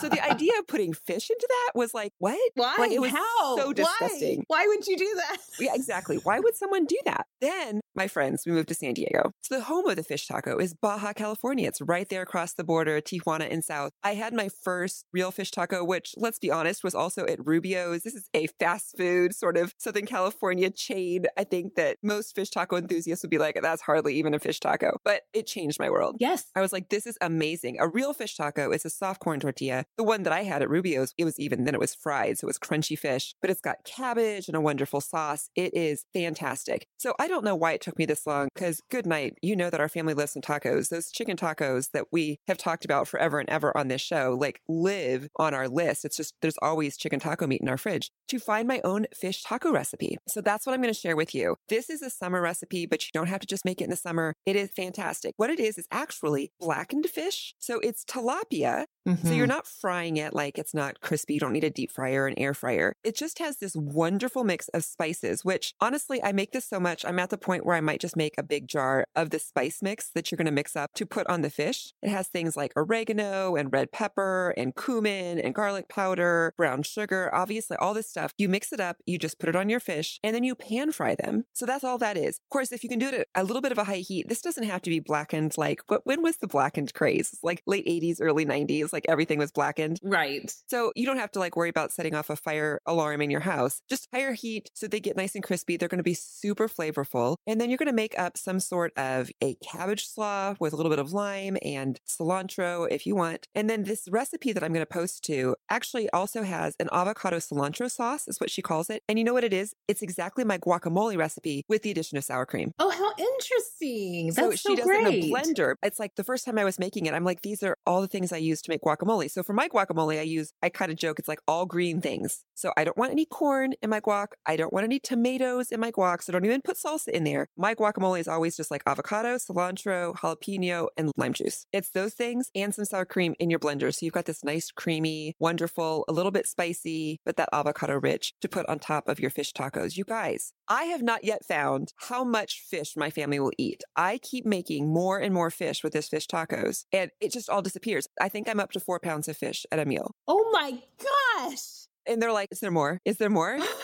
S2: So the idea of putting fish into that was like, what?
S1: Why?
S2: Like it was
S1: How?
S2: so
S1: Why?
S2: disgusting.
S1: Why would you do that?
S2: Yeah, exactly. Why would someone do that? Then, my friends, we moved to San Diego. So the home of the fish taco is Baja, California. It's right there across the border, Tijuana and South. I had my first real fish taco, which, let's be honest, was also at Rubio's. This is a fast food sort of Southern California chain. I think that most fish taco enthusiasts would be like, that's hardly even a fish taco, but it changed my world.
S1: Yes.
S2: I was like, this is amazing. A real fish taco is a soft corn tortilla. The one that I had at Rubio's, it was even then it was fried, so it was crunchy fish, but it's got cabbage and a wonderful sauce. It is fantastic. So I don't know why took me this long because good night, you know that our family lives on tacos. Those chicken tacos that we have talked about forever and ever on this show, like live on our list. It's just there's always chicken taco meat in our fridge to find my own fish taco recipe. So that's what I'm going to share with you. This is a summer recipe, but you don't have to just make it in the summer. It is fantastic. What it is is actually blackened fish. So it's tilapia so
S1: Mm-hmm.
S2: you're not frying it like it's not crispy. You don't need a deep fryer or an air fryer. It just has this wonderful mix of spices, which honestly, I make this so much. I'm at the point where I might just make a big jar of the spice mix that you're going to mix up to put on the fish. It has things like oregano and red pepper and cumin and garlic powder, brown sugar, obviously all this stuff. You mix it up, you just put it on your fish and then you pan fry them. So that's all that is. Of course, if you can do it at a little bit of a high heat, this doesn't have to be blackened like what when was the blackened craze? It's like late 80s, early 90s like everything was blackened.
S1: Right.
S2: So you don't have to like worry about setting off a fire alarm in your house. Just higher heat so they get nice and crispy. They're going to be super flavorful. And then you're going to make up some sort of a cabbage slaw with a little bit of lime and cilantro if you want. And then this recipe that I'm going to post to actually also has an avocado cilantro sauce, is what she calls it. And you know what it is? It's exactly my guacamole recipe with the addition of sour cream.
S1: Oh, how interesting. That's so,
S2: she
S1: so
S2: does
S1: great.
S2: it in a blender. It's like the first time I was making it, I'm like, these are all the things I use to make guacamole. So for my guacamole, I use, I kind of joke, it's like all green things. So I don't want any corn in my guac. I don't want any tomatoes in my guac. So don't even put salsa in there. My guacamole is always just like avocado, cilantro, jalapeno, and lime juice. It's those things and some sour cream in your blender. So you've got this nice, creamy, wonderful, a little bit spicy, but that avocado rich to put on top of your fish tacos. You guys, I have not yet found how much fish my family will eat. I keep making more and more fish with this fish tacos and it just all disappears. I think I'm up to four pounds of fish at a meal.
S1: Oh my gosh.
S2: And they're like, is there more? Is there more?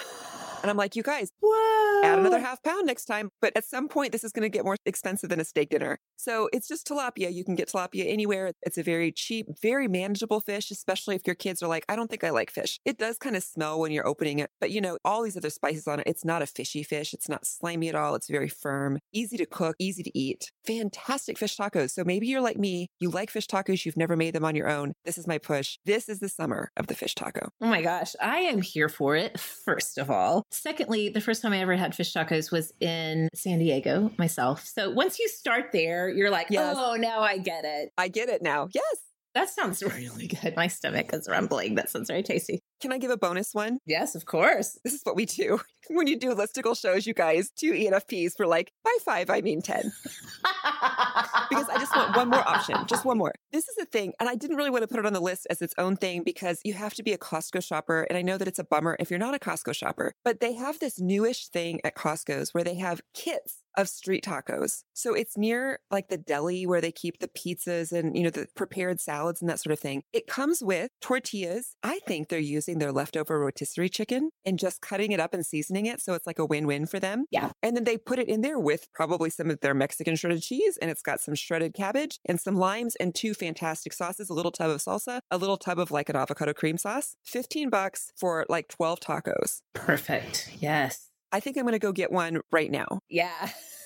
S2: And I'm like, you guys,
S1: Whoa.
S2: add another half pound next time. But at some point, this is going to get more expensive than a steak dinner. So it's just tilapia. You can get tilapia anywhere. It's a very cheap, very manageable fish, especially if your kids are like, I don't think I like fish. It does kind of smell when you're opening it, but you know, all these other spices on it. It's not a fishy fish. It's not slimy at all. It's very firm, easy to cook, easy to eat. Fantastic fish tacos. So maybe you're like me, you like fish tacos, you've never made them on your own. This is my push. This is the summer of the fish taco.
S1: Oh my gosh, I am here for it, first of all. Secondly, the first time I ever had fish tacos was in San Diego myself. So once you start there, you're like,
S2: Yes.
S1: oh, now I get it.
S2: I get it now. Yes.
S1: That sounds really good. My stomach is rumbling. That sounds very tasty.
S2: Can I give a bonus one?
S1: Yes, of course.
S2: This is what we do. When you do listicle shows, you guys, two ENFPs for like, by five, I mean 10. because I just want one more option, just one more. This is a thing, and I didn't really want to put it on the list as its own thing because you have to be a Costco shopper. And I know that it's a bummer if you're not a Costco shopper, but they have this newish thing at Costco's where they have kits of street tacos. So it's near like the deli where they keep the pizzas and, you know, the prepared salads and that sort of thing. It comes with tortillas. I think they're using their leftover rotisserie chicken and just cutting it up and seasoning it. So it's like a win win for them.
S1: Yeah.
S2: And then they put it in there with probably some of their Mexican shredded cheese and it's got some shredded cabbage and some limes and two fantastic sauces, a little tub of salsa, a little tub of like an avocado cream sauce. 15 bucks for like 12 tacos.
S1: Perfect. Yes.
S2: I think I'm going to go get one right now.
S1: Yeah.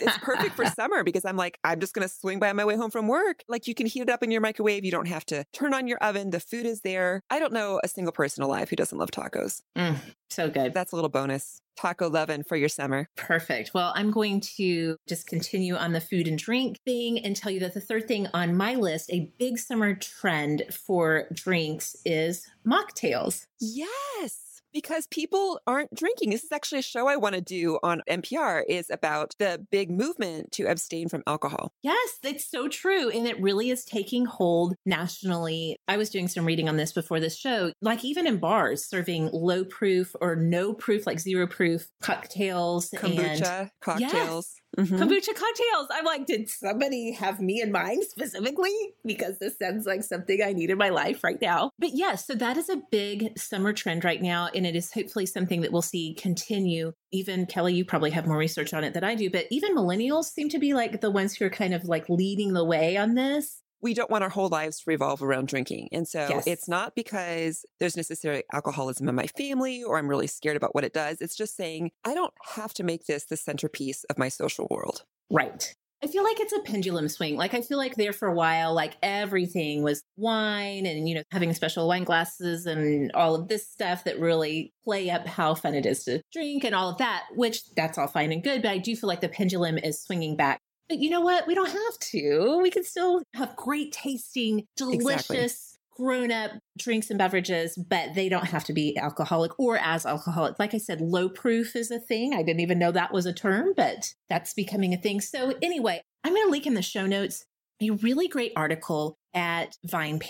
S2: It's perfect for summer because I'm like, I'm just going to swing by on my way home from work. Like you can heat it up in your microwave. You don't have to turn on your oven. The food is there. I don't know a single person alive who doesn't love tacos.
S1: Mm, so good.
S2: That's a little bonus. Taco loving for your summer.
S1: Perfect. Well, I'm going to just continue on the food and drink thing and tell you that the third thing on my list, a big summer trend for drinks, is mocktails.
S2: Yes. Because people aren't drinking. This is actually a show I want to do on NPR is about the big movement to abstain from alcohol.
S1: Yes, it's so true. And it really is taking hold nationally. I was doing some reading on this before this show. Like, even in bars, serving low proof or no proof, like zero proof cocktails and
S2: Kombucha, cocktails. Mhm.
S1: kombucha cocktails. I'm like, did somebody have me in mind specifically? Because this sounds like something I need in my life right now. But yes, so that is a big summer trend right now. And it is hopefully something that we'll see continue. Even Kelly, you probably have more research on it than I do, but even millennials seem to be like the ones who are kind of like leading the way on this.
S2: we don't want our whole lives to revolve around drinking. And so
S1: Yes.
S2: it's not because there's necessarily alcoholism in my family or I'm really scared about what it does. It's just saying, I don't have to make this the centerpiece of my social world.
S1: Right. I feel like it's a pendulum swing. Like I feel like there for a while, like everything was wine and, you know, having special wine glasses and all of this stuff that really play up how fun it is to drink and all of that, which that's all fine and good. But I do feel like the pendulum is swinging back. But you know what? We don't have to. We can still have great tasting, delicious, grown up drinks and beverages, but they don't have to be alcoholic or as alcoholic. Like I said, low proof is a thing. I didn't even know that was a term, but that's becoming a thing. So, anyway, I'm going to link in the show notes a really great article at Vine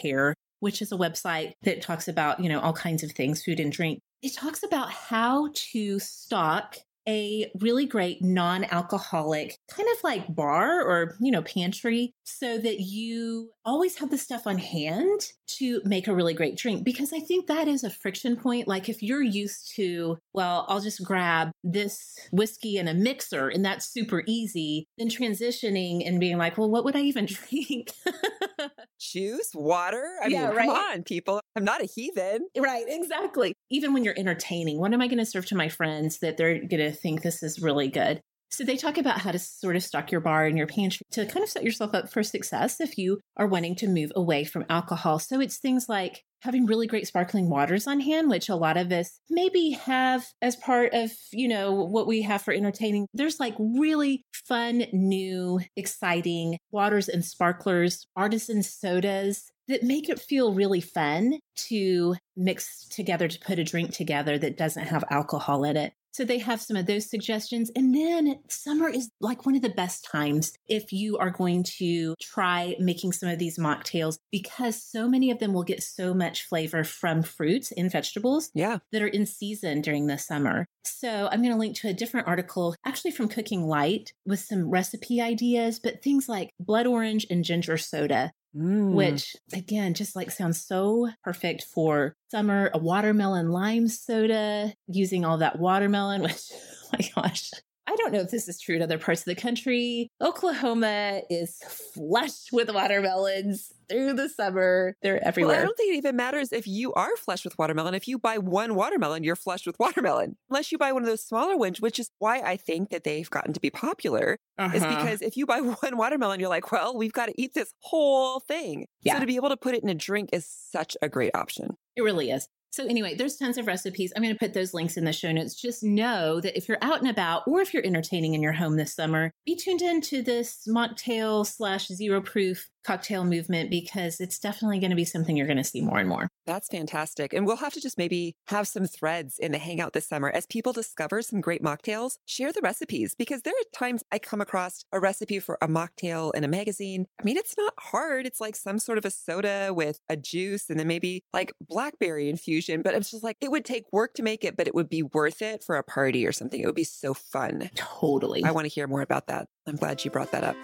S1: which is a website that talks about, you know, all kinds of things, food and drink. It talks about how to stock a really great non-alcoholic kind of like bar or you know pantry so that you always have the stuff on hand to make a really great drink because i think that is a friction point like if you're used to well i'll just grab this whiskey and a mixer and that's super easy then transitioning and being like well what would i even drink
S2: juice, water. I
S1: Yeah,
S2: mean,
S1: right.
S2: come on, people. I'm not a heathen.
S1: Right, exactly. Even when you're entertaining, what am I going to serve to my friends that they're going to think this is really good? So they talk about how to sort of stock your bar and your pantry to kind of set yourself up for success if you are wanting to move away from alcohol. So it's things like having really great sparkling waters on hand, which a lot of us maybe have as part of, you know, what we have for entertaining. There's like really fun, new, exciting waters and sparklers, artisan sodas that make it feel really fun to mix together to put a drink together that doesn't have alcohol in it. So they have some of those suggestions. And then summer is like one of the best times if you are going to try making some of these mocktails because so many of them will get so much flavor from fruits and vegetables
S2: Yeah.
S1: that are in season during the summer. So I'm going to link to a different article, actually from Cooking Light, with some recipe ideas, but things like blood orange and ginger soda
S2: Mm.
S1: which again just like sounds so perfect for summer a watermelon lime soda using all that watermelon which oh my gosh I don't know if this is true in other parts of the country. Oklahoma is flush with watermelons through the summer. They're
S2: Well, I don't think it even matters if you are flush with watermelon. If you buy one watermelon, you're flush with watermelon. Unless you buy one of those smaller ones, which is why I think that they've gotten to be popular. Is
S1: Uh-huh.
S2: because if you buy one watermelon, you're like, well, we've got to eat this whole thing.
S1: Yeah.
S2: So to be able to put it in a drink is such a great option.
S1: It really is. So, anyway, there's tons of recipes. I'm going to put those links in the show notes. Just know that if you're out and about or if you're entertaining in your home this summer, be tuned in to this mocktail slash zero proof cocktail movement because it's definitely going to be something you're going to see more and more.
S2: That's fantastic. And we'll have to just maybe have some threads in the hangout this summer as people discover some great mocktails, share the recipes because there are times I come across a recipe for a mocktail in a magazine. I mean, it's not hard. It's like some sort of a soda with a juice and then maybe like blackberry infusion, but it's just like it would take work to make it, but it would be worth it for a party or something. It would be so fun.
S1: Totally.
S2: I want to hear more about that. I'm glad you brought that up.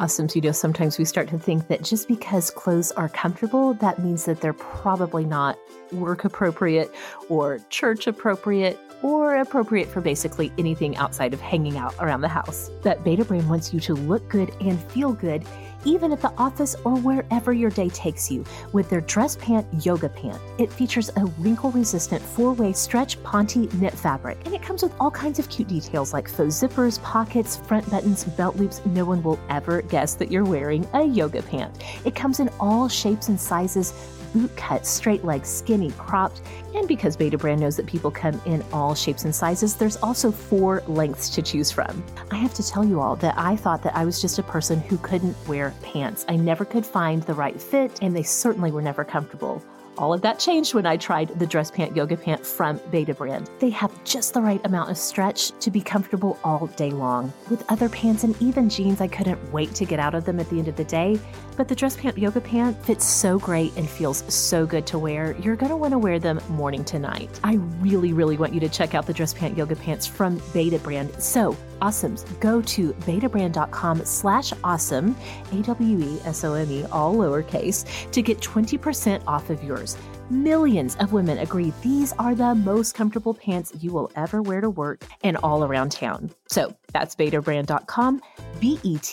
S3: Awesome studio. Sometimes we start to think that just because clothes are comfortable, that means that they're probably not work appropriate or church appropriate or appropriate for basically anything outside of hanging out around the house. That Betabrand wants you to look good and feel good, even at the office or wherever your day takes you, with their dress pant yoga pant. It features a wrinkle resistant four way stretch Ponte knit fabric, and it comes with all kinds of cute details like faux zippers, pockets, front buttons, belt loops. No one will ever guess that you're wearing a yoga pant. It comes in all shapes and sizes boot cut, straight leg, skinny, cropped. And because Betabrand knows that people come in all shapes and sizes, there's also four lengths to choose from. I have to tell you all that I thought that I was just a person who couldn't wear pants. I never could find the right fit, and they certainly were never comfortable. All of that changed when I tried the dress pant yoga pant from Betabrand. They have just the right amount of stretch to be comfortable all day long. With other pants and even jeans, I couldn't wait to get out of them at the end of the day. But the dress pant yoga pant fits so great and feels so good to wear. You're going to want to wear them morning to night. I really, really want you to check out the dress pant yoga pants from Betabrand. So, awesomes, go to betabrand.com slash awesome, A-W-E-S-O-M-E, all lowercase, to get 20% off of yours. Millions of women agree these are the most comfortable pants you will ever wear to work and all around town. So that's betabrand.com, B-E-T-A-B-R-A-N-D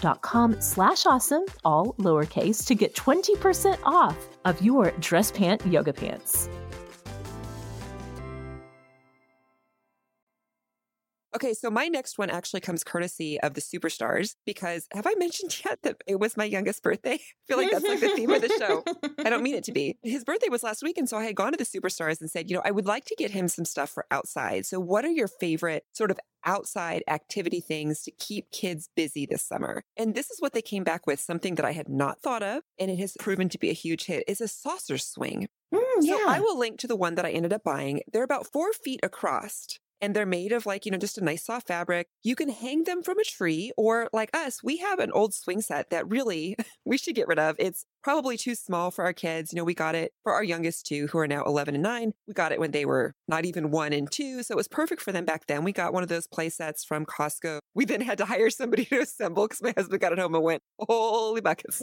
S3: dot com slash awesome, all lowercase, to get 20% off of your dress pant yoga pants.
S2: Okay, so my next one actually comes courtesy of the superstars because have I mentioned yet that it was my youngest birthday? I feel like that's like the theme of the show. I don't mean it to be. His birthday was last week. And so I had gone to the superstars and said, you know, I would like to get him some stuff for outside. So, what are your favorite sort of outside activity things to keep kids busy this summer? And this is what they came back with something that I had not thought of. And it has proven to be a huge hit is a saucer swing.
S1: Mm,
S2: So
S1: yeah.
S2: I will link to the one that I ended up buying. They're about four feet across. And they're made of like, you know, just a nice soft fabric. You can hang them from a tree, or like us, we have an old swing set that really we should get rid of. It's probably too small for our kids. You know, we got it for our youngest two, who are now 11 and 9. We got it when they were not even one and two. So it was perfect for them back then. We got one of those play sets from Costco. We then had to hire somebody to assemble because my husband got it home and went, Holy buckets.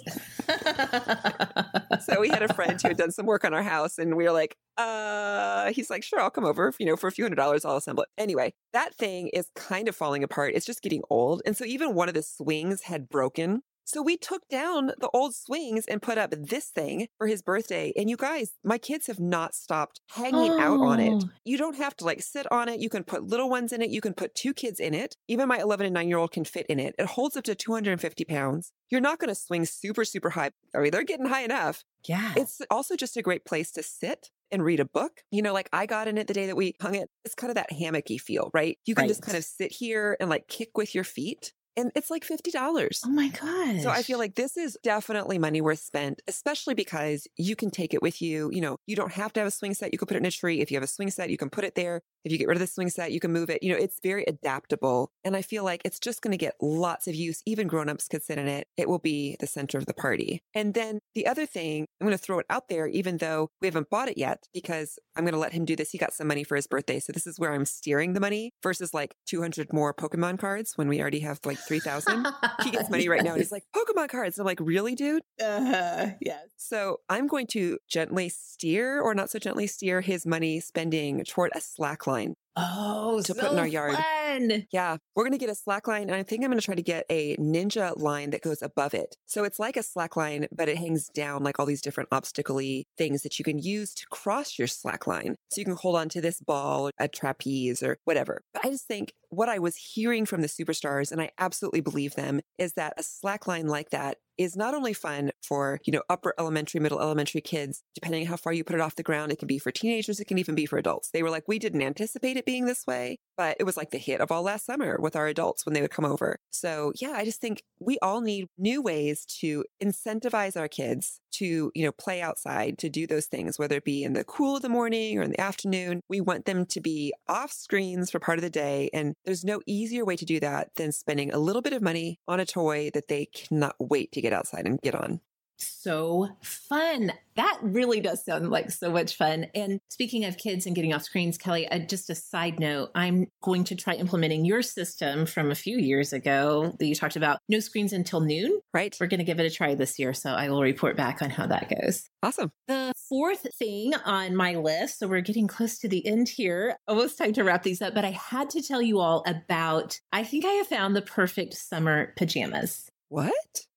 S2: so we had a friend who had done some work on our house and we were like, uh, he's like, sure, I'll come over. You know, for a few hundred dollars, I'll assemble it. Anyway, that thing is kind of falling apart. It's just getting old. And so even one of the swings had broken. So we took down the old swings and put up this thing for his birthday. And you guys, my kids have not stopped hanging out on it.
S1: Oh.
S2: You don't have to like sit on it. You can put little ones in it. You can put two kids in it. Even my 11 and 9 year old can fit in it. It holds up to 250 pounds. You're not going to swing super, super high. I mean, they're getting high enough.
S1: Yeah.
S2: It's also just a great place to sit and read a book. You know, like I got in it the day that we hung it. It's kind of that hammocky feel, right? You can just kind of sit here and like kick with your feet. And it's like $50.
S1: oh my gosh.
S2: So I feel like this is definitely money worth spent, especially because you can take it with you. You know, you don't have to have a swing set. You can put it in a tree. If you have a swing set, you can put it there. If you get rid of the swing set, you can move it. You know, it's very adaptable. And I feel like it's just going to get lots of use. Even grown-ups could sit in it. It will be the center of the party. And then the other thing, I'm going to throw it out there, even though we haven't bought it yet, because I'm going to let him do this. He got some money for his birthday. So this is where I'm steering the money versus like 200 more Pokemon cards when we already have like 3,000 he gets money right now and he's like pokemon cards. I'm like really dude?
S1: Uh, yes.
S2: so i'm going to gently steer or not so gently steer his money spending toward a slack line
S1: Oh,
S2: To
S1: so
S2: put in our yard.
S1: Fun.
S2: yeah we're going to get a slack line and i think i'm going to try to get a ninja line that goes above it so it's like a slack line but it hangs down like all these different obstacle things that you can use to cross your slack line so you can hold on to this ball a trapeze or whatever but i just think what i was hearing from the superstars and i absolutely believe them is that a slack line like that is not only fun for, you know, upper elementary, middle elementary kids, depending on how far you put it off the ground. It can be for teenagers. It can even be for adults. They were like, we didn't anticipate it being this way, but it was like the hit of all last summer with our adults when they would come over. So yeah, I just think we all need new ways to incentivize our kids to, you know, play outside, to do those things, whether it be in the cool of the morning or in the afternoon. We want them to be off screens for part of the day. And there's no easier way to do that than spending a little bit of money on a toy that they cannot wait to get outside and get on.
S1: So fun. That really does sound like so much fun. And speaking of kids and getting off screens, Kelly, uh, just a side note, I'm going to try implementing your system from a few years ago that you talked about no screens until noon.
S2: Right?
S1: We're going to give it a try this year. So I will report back on how that goes.
S2: Awesome.
S1: The fourth thing on my list, so we're getting close to the end here, almost time to wrap these up, but I had to tell you all about, I think I have found the perfect summer pajamas.
S2: What?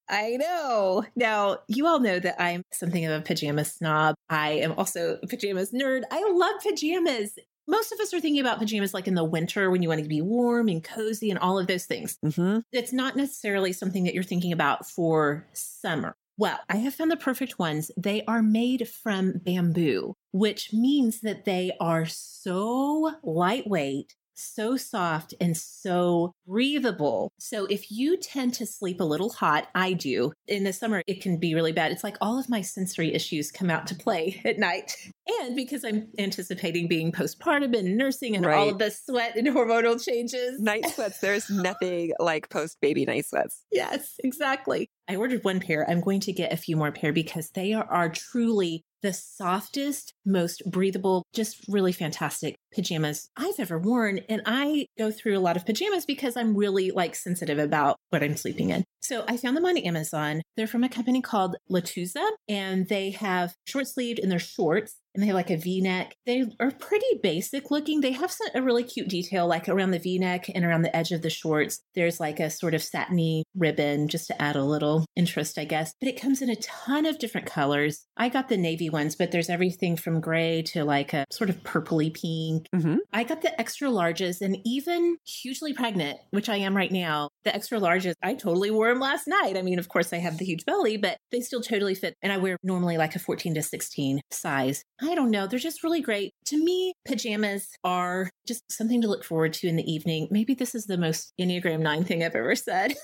S1: I know. Now, you all know that I'm something of a pajama snob. I am also a pajamas nerd. I love pajamas. Most of us are thinking about pajamas like in the winter when you want to be warm and cozy and all of those things.
S2: Mm-hmm.
S1: It's not necessarily something that you're thinking about for summer. Well, I have found the perfect ones. They are made from bamboo, which means that they are so lightweight, so soft, and so breathable. So if you tend to sleep a little hot, I do. In the summer, it can be really bad. It's like all of my sensory issues come out to play at night. And because I'm anticipating being postpartum and nursing and all of the sweat and hormonal changes.
S2: Night sweats. There's nothing like post baby night sweats.
S1: Yes, exactly. I ordered one pair. I'm going to get a few more pair because they are, are truly the softest, most breathable, just really fantastic pajamas I've ever worn. And I go through a lot of pajamas because I'm really like sensitive about what I'm sleeping in. So I found them on Amazon. They're from a company called Latuza and they have short sleeved and they're shorts and they have like a v-neck. They are pretty basic looking. They have some, a really cute detail like around the v-neck and around the edge of the shorts. There's like a sort of satiny ribbon just to add a little interest, I guess. But it comes in a ton of different colors. I got the navy ones, but there's everything from gray to like a sort of purpley pink.
S2: Mm-hmm.
S1: I got the extra larges and even hugely pregnant, which I am right now. The extra larges, I totally wore them last night. I mean, of course, I have the huge belly, but they still totally fit. And I wear normally like a 14 to 16 size. I don't know. They're just really great. To me, pajamas are just something to look forward to in the evening. Maybe this is the most Enneagram 9 thing I've ever said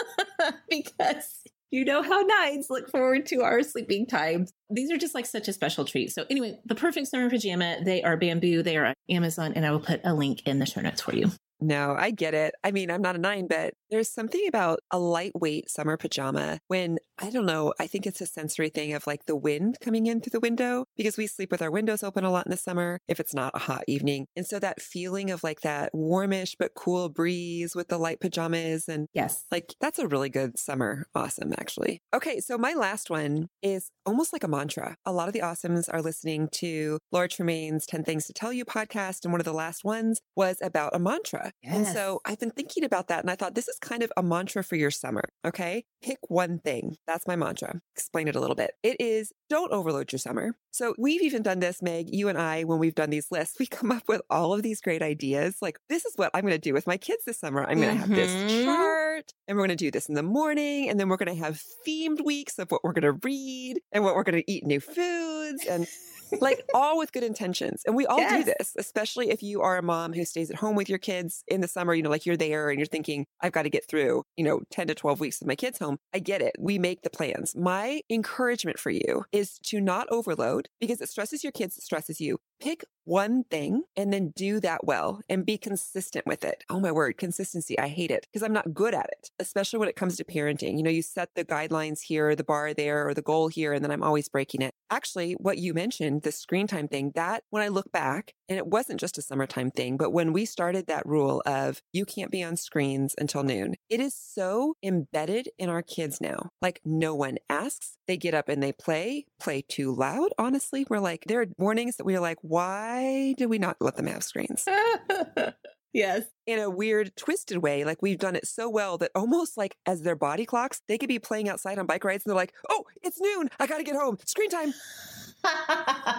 S1: because you know how nines look forward to our sleeping times. These are just like such a special treat. So, anyway, the perfect summer pajama, they are bamboo, they are on Amazon, and I will put a link in the show notes for you.
S2: No, I get it. I mean, I'm not a nine, but there's something about a lightweight summer pajama when I don't know. I think it's a sensory thing of like the wind coming in through the window because we sleep with our windows open a lot in the summer if it's not a hot evening. And so that feeling of like that warmish but cool breeze with the light pajamas and
S1: Yes.
S2: like that's a really good summer awesome, actually. Okay, so my last one is almost like a mantra. A lot of the awesomes are listening to Laura Tremaine's 10 Things to Tell You podcast, and one of the last ones was about a mantra. mantra. And so I've been thinking about that and I thought this is kind of a mantra for your summer. Okay. Pick one thing. That's my mantra. Explain it a little bit. It is don't overload your summer. So we've even done this, Meg, you and I, when we've done these lists, we come up with all of these great ideas. Like, this is what I'm going to do with my kids this summer. I'm going to have this
S1: Mhm.
S2: chart and we're going to do this in the morning. And then we're going to have themed weeks of what we're going to read and what we're going to eat new foods and like all with good intentions. And we all do this, especially if you are a mom who stays at home with your kids in the summer, you know, like you're there and you're thinking, I've got to get through, you know, 10 to 12 weeks with my kids home. I get it. We make the plans. My encouragement for you is to not overload because it stresses your kids, it stresses you. Pick one thing and then do that well and be consistent with it. Oh my word, consistency. I hate it because I'm not good at it, especially when it comes to parenting. You know, you set the guidelines here, the bar there, or the goal here, and then I'm always breaking it. Actually, what you mentioned, the screen time thing, that when I look back, and it wasn't just a summertime thing, but when we started that rule of you can't be on screens until noon, it is so embedded in our kids now. Like no one asks, they get up and they play, play too loud. Honestly, we're like, there are mornings that we are like, why did we not let them have screens?
S1: yes.
S2: in a weird, twisted way. Like we've done it so well that almost like as their body clocks, they could be playing outside on bike rides and they're like, oh, it's noon. I got to get home. Screen time.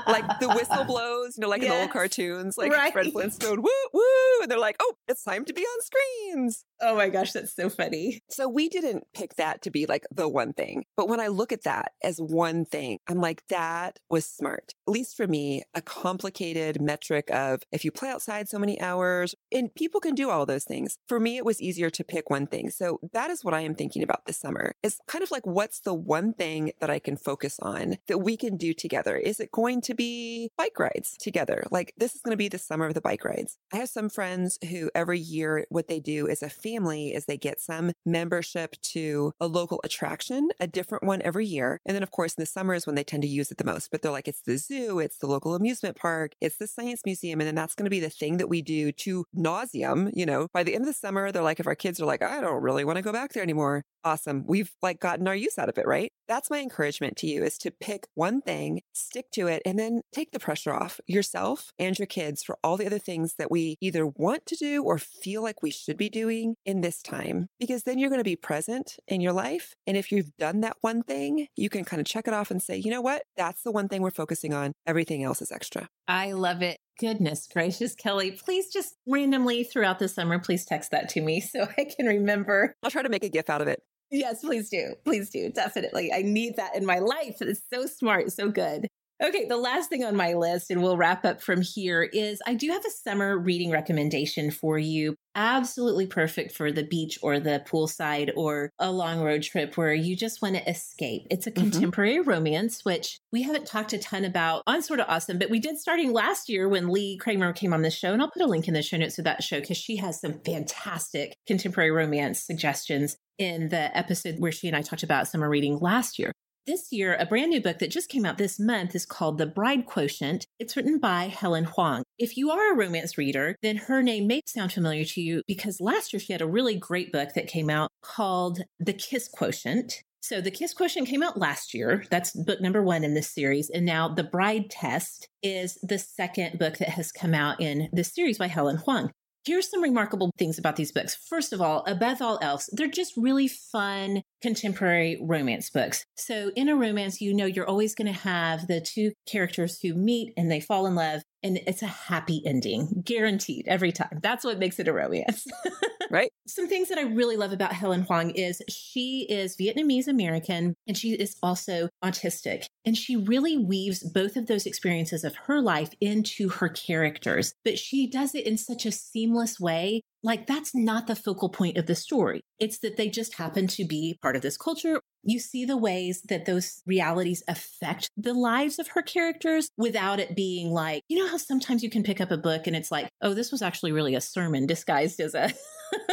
S2: Like the whistle blows, you know, like in the old cartoons, like
S1: Right.
S2: Fred Flintstone, woo, woo. And they're like, oh, it's time to be on screens.
S1: oh my gosh, that's so funny.
S2: So we didn't pick that to be like the one thing. But when I look at that as one thing, I'm like, that was smart. At least for me, a complicated metric of if you play outside so many hours, and people can do all those things. For me, it was easier to pick one thing. So that is what I am thinking about this summer. It's kind of like, what's the one thing that I can focus on that we can do together? Is it going to be bike rides together? Like this is going to be the summer of the bike rides. I have some friends who every year what they do as a family is they get some membership to a local attraction, a different one every year. And then of course in the summer is when they tend to use it the most. But they're like, it's the zoo, it's the local amusement park, it's the science museum. And then that's going to be the thing that we do to nauseum. You know, by the end of the summer, they're like, if our kids are like, I don't really want to go back there anymore. Awesome. We've like gotten our use out of it, right? That's my encouragement to you is to pick one thing, stick to it, and then take the pressure off yourself and your kids for all the other things that we either want to do or feel like we should be doing in this time. Because then you're going to be present in your life. And if you've done that one thing, you can kind of check it off and say, you know what? That's the one thing we're focusing on. Everything else is extra.
S1: I love it. Goodness gracious, Kelly. Please just randomly throughout the summer, please text that to me so I can remember.
S2: I'll try to make a gif out of it.
S1: Yes, please do. Please do. Definitely. I need that in my life. It's so smart, so good. Okay, the last thing on my list, and we'll wrap up from here, is I do have a summer reading recommendation for you. Absolutely perfect for the beach or the poolside or a long road trip where you just want to escape. It's a
S2: Mhm.
S1: contemporary romance, which we haven't talked a ton about on Sorta Awesome, but we did starting last year when Lee Kramer came on the show. And I'll put a link in the show notes of that show because she has some fantastic contemporary romance suggestions in the episode where she and I talked about summer reading last year. This year, a brand new book that just came out this month is called The Bride Quotient. It's written by Helen Hoang. If you are a romance reader, then her name may sound familiar to you because last year she had a really great book that came out called The Kiss Quotient. So The Kiss Quotient came out last year. That's book number one in this series. And now The Bride Test is the second book that has come out in this series by Helen Hoang. Here's some remarkable things about these books. First of all, above all else, they're just really fun contemporary romance books. So, in a romance, you know you're always going to have the two characters who meet and they fall in love, and it's a happy ending, guaranteed every time. That's what makes it a romance.
S2: Right?
S1: Some things that I really love about Helen Hoang is she is Vietnamese American and she is also autistic. And she really weaves both of those experiences of her life into her characters, but she does it in such a seamless way. Like, that's not the focal point of the story. It's that they just happen to be part of this culture. You see the ways that those realities affect the lives of her characters without it being like, you know, how sometimes you can pick up a book and it's like, oh, this was actually really a sermon disguised as a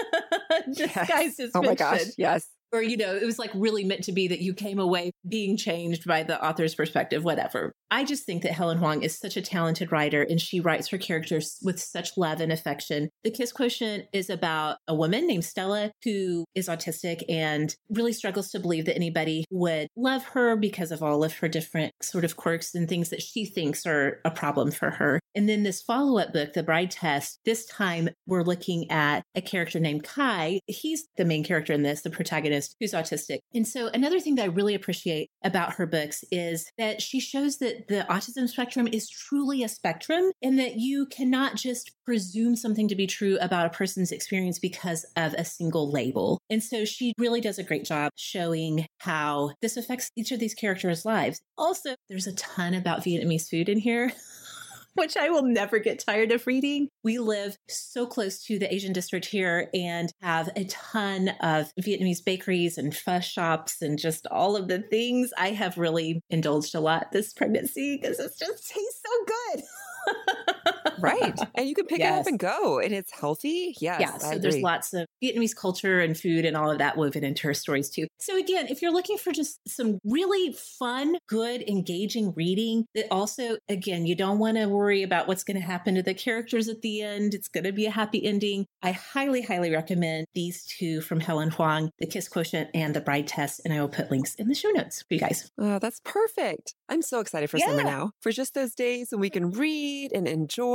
S1: disguised as
S2: Oh my gosh. Yes.
S1: Or, you know, it was like really meant to be that you came away being changed by the author's perspective, whatever. I just think that Helen Hoang is such a talented writer and she writes her characters with such love and affection. The Kiss Quotient is about a woman named Stella who is autistic and really struggles to believe that anybody would love her because of all of her different sort of quirks and things that she thinks are a problem for her. And then this follow up book, The Bride Test, this time we're looking at a character named Kai. He's the main character in this, the protagonist who's autistic. And so another thing that I really appreciate about her books is that she shows that the autism spectrum is truly a spectrum and that you cannot just presume something to be true about a person's experience because of a single label. And so she really does a great job showing how this affects each of these characters' lives. Also, there's a ton about Vietnamese food in here. which I will never get tired of reading. We live so close to the Asian district here and have a ton of Vietnamese bakeries and pho shops and just all of the things. I have really indulged a lot this pregnancy because it just tastes so good.
S2: right. And you can pick yes. it up and go, and it's healthy. Yes.
S1: Yeah. So there's lots of Vietnamese culture and food and all of that woven into her stories too. So again, if you're looking for just some really fun, good, engaging reading that also, again, you don't want to worry about what's going to happen to the characters at the end. It's going to be a happy ending. I highly, highly recommend these two from Helen Hoang, The Kiss Quotient and The Bride Test. And I will put links in the show notes for you guys.
S2: Oh, that's perfect. I'm so excited for yeah. summer now. For just those days when we can read and enjoy.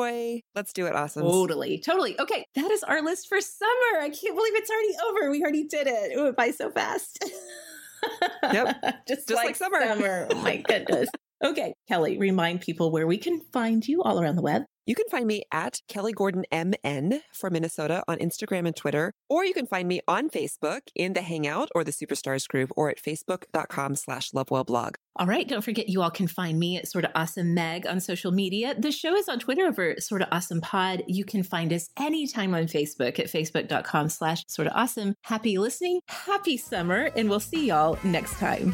S2: Let's do it, awesome.
S1: Totally, totally. Okay, that is our list for summer. I can't believe it's already over. We already did it. It went by so fast.
S2: Yep. just, just like, like summer.
S1: summer. Oh my goodness. Okay, Kelly, remind people where we can find you all around the web.
S2: You can find me at Kelly Gordon MN for Minnesota on Instagram and Twitter, or you can find me on Facebook in the Hangout or the Superstars group or at facebook.com slash lovewellblog.
S1: All right. Don't forget you all can find me at Sorta Awesome Meg on social media. The show is on Twitter over Sorta Awesome Pod. You can find us anytime on Facebook at facebook.com slash sorta awesome. Happy listening, happy summer, and we'll see y'all next time.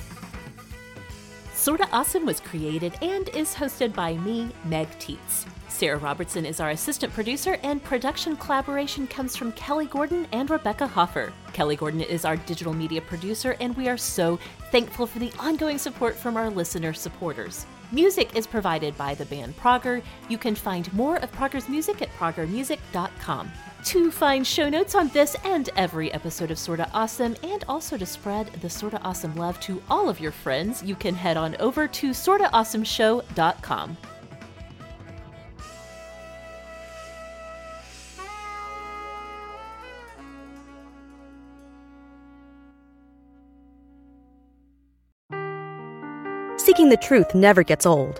S1: Sorta Awesome was created and is hosted by me, Meg Tietz. Sarah Robertson is our assistant producer, and production collaboration comes from Kelly Gordon and Rebecca Hoffer. Kelly Gordon is our digital media producer, and we are so thankful for the ongoing support from our listener supporters. Music is provided by the band Prager. You can find more of Prager's music at pragermusic.com. To find show notes on this and every episode of Sorta Awesome, and also to spread the Sorta Awesome love to all of your friends, you can head on over to sortaawesomeshow.com.
S5: Seeking the truth never gets old.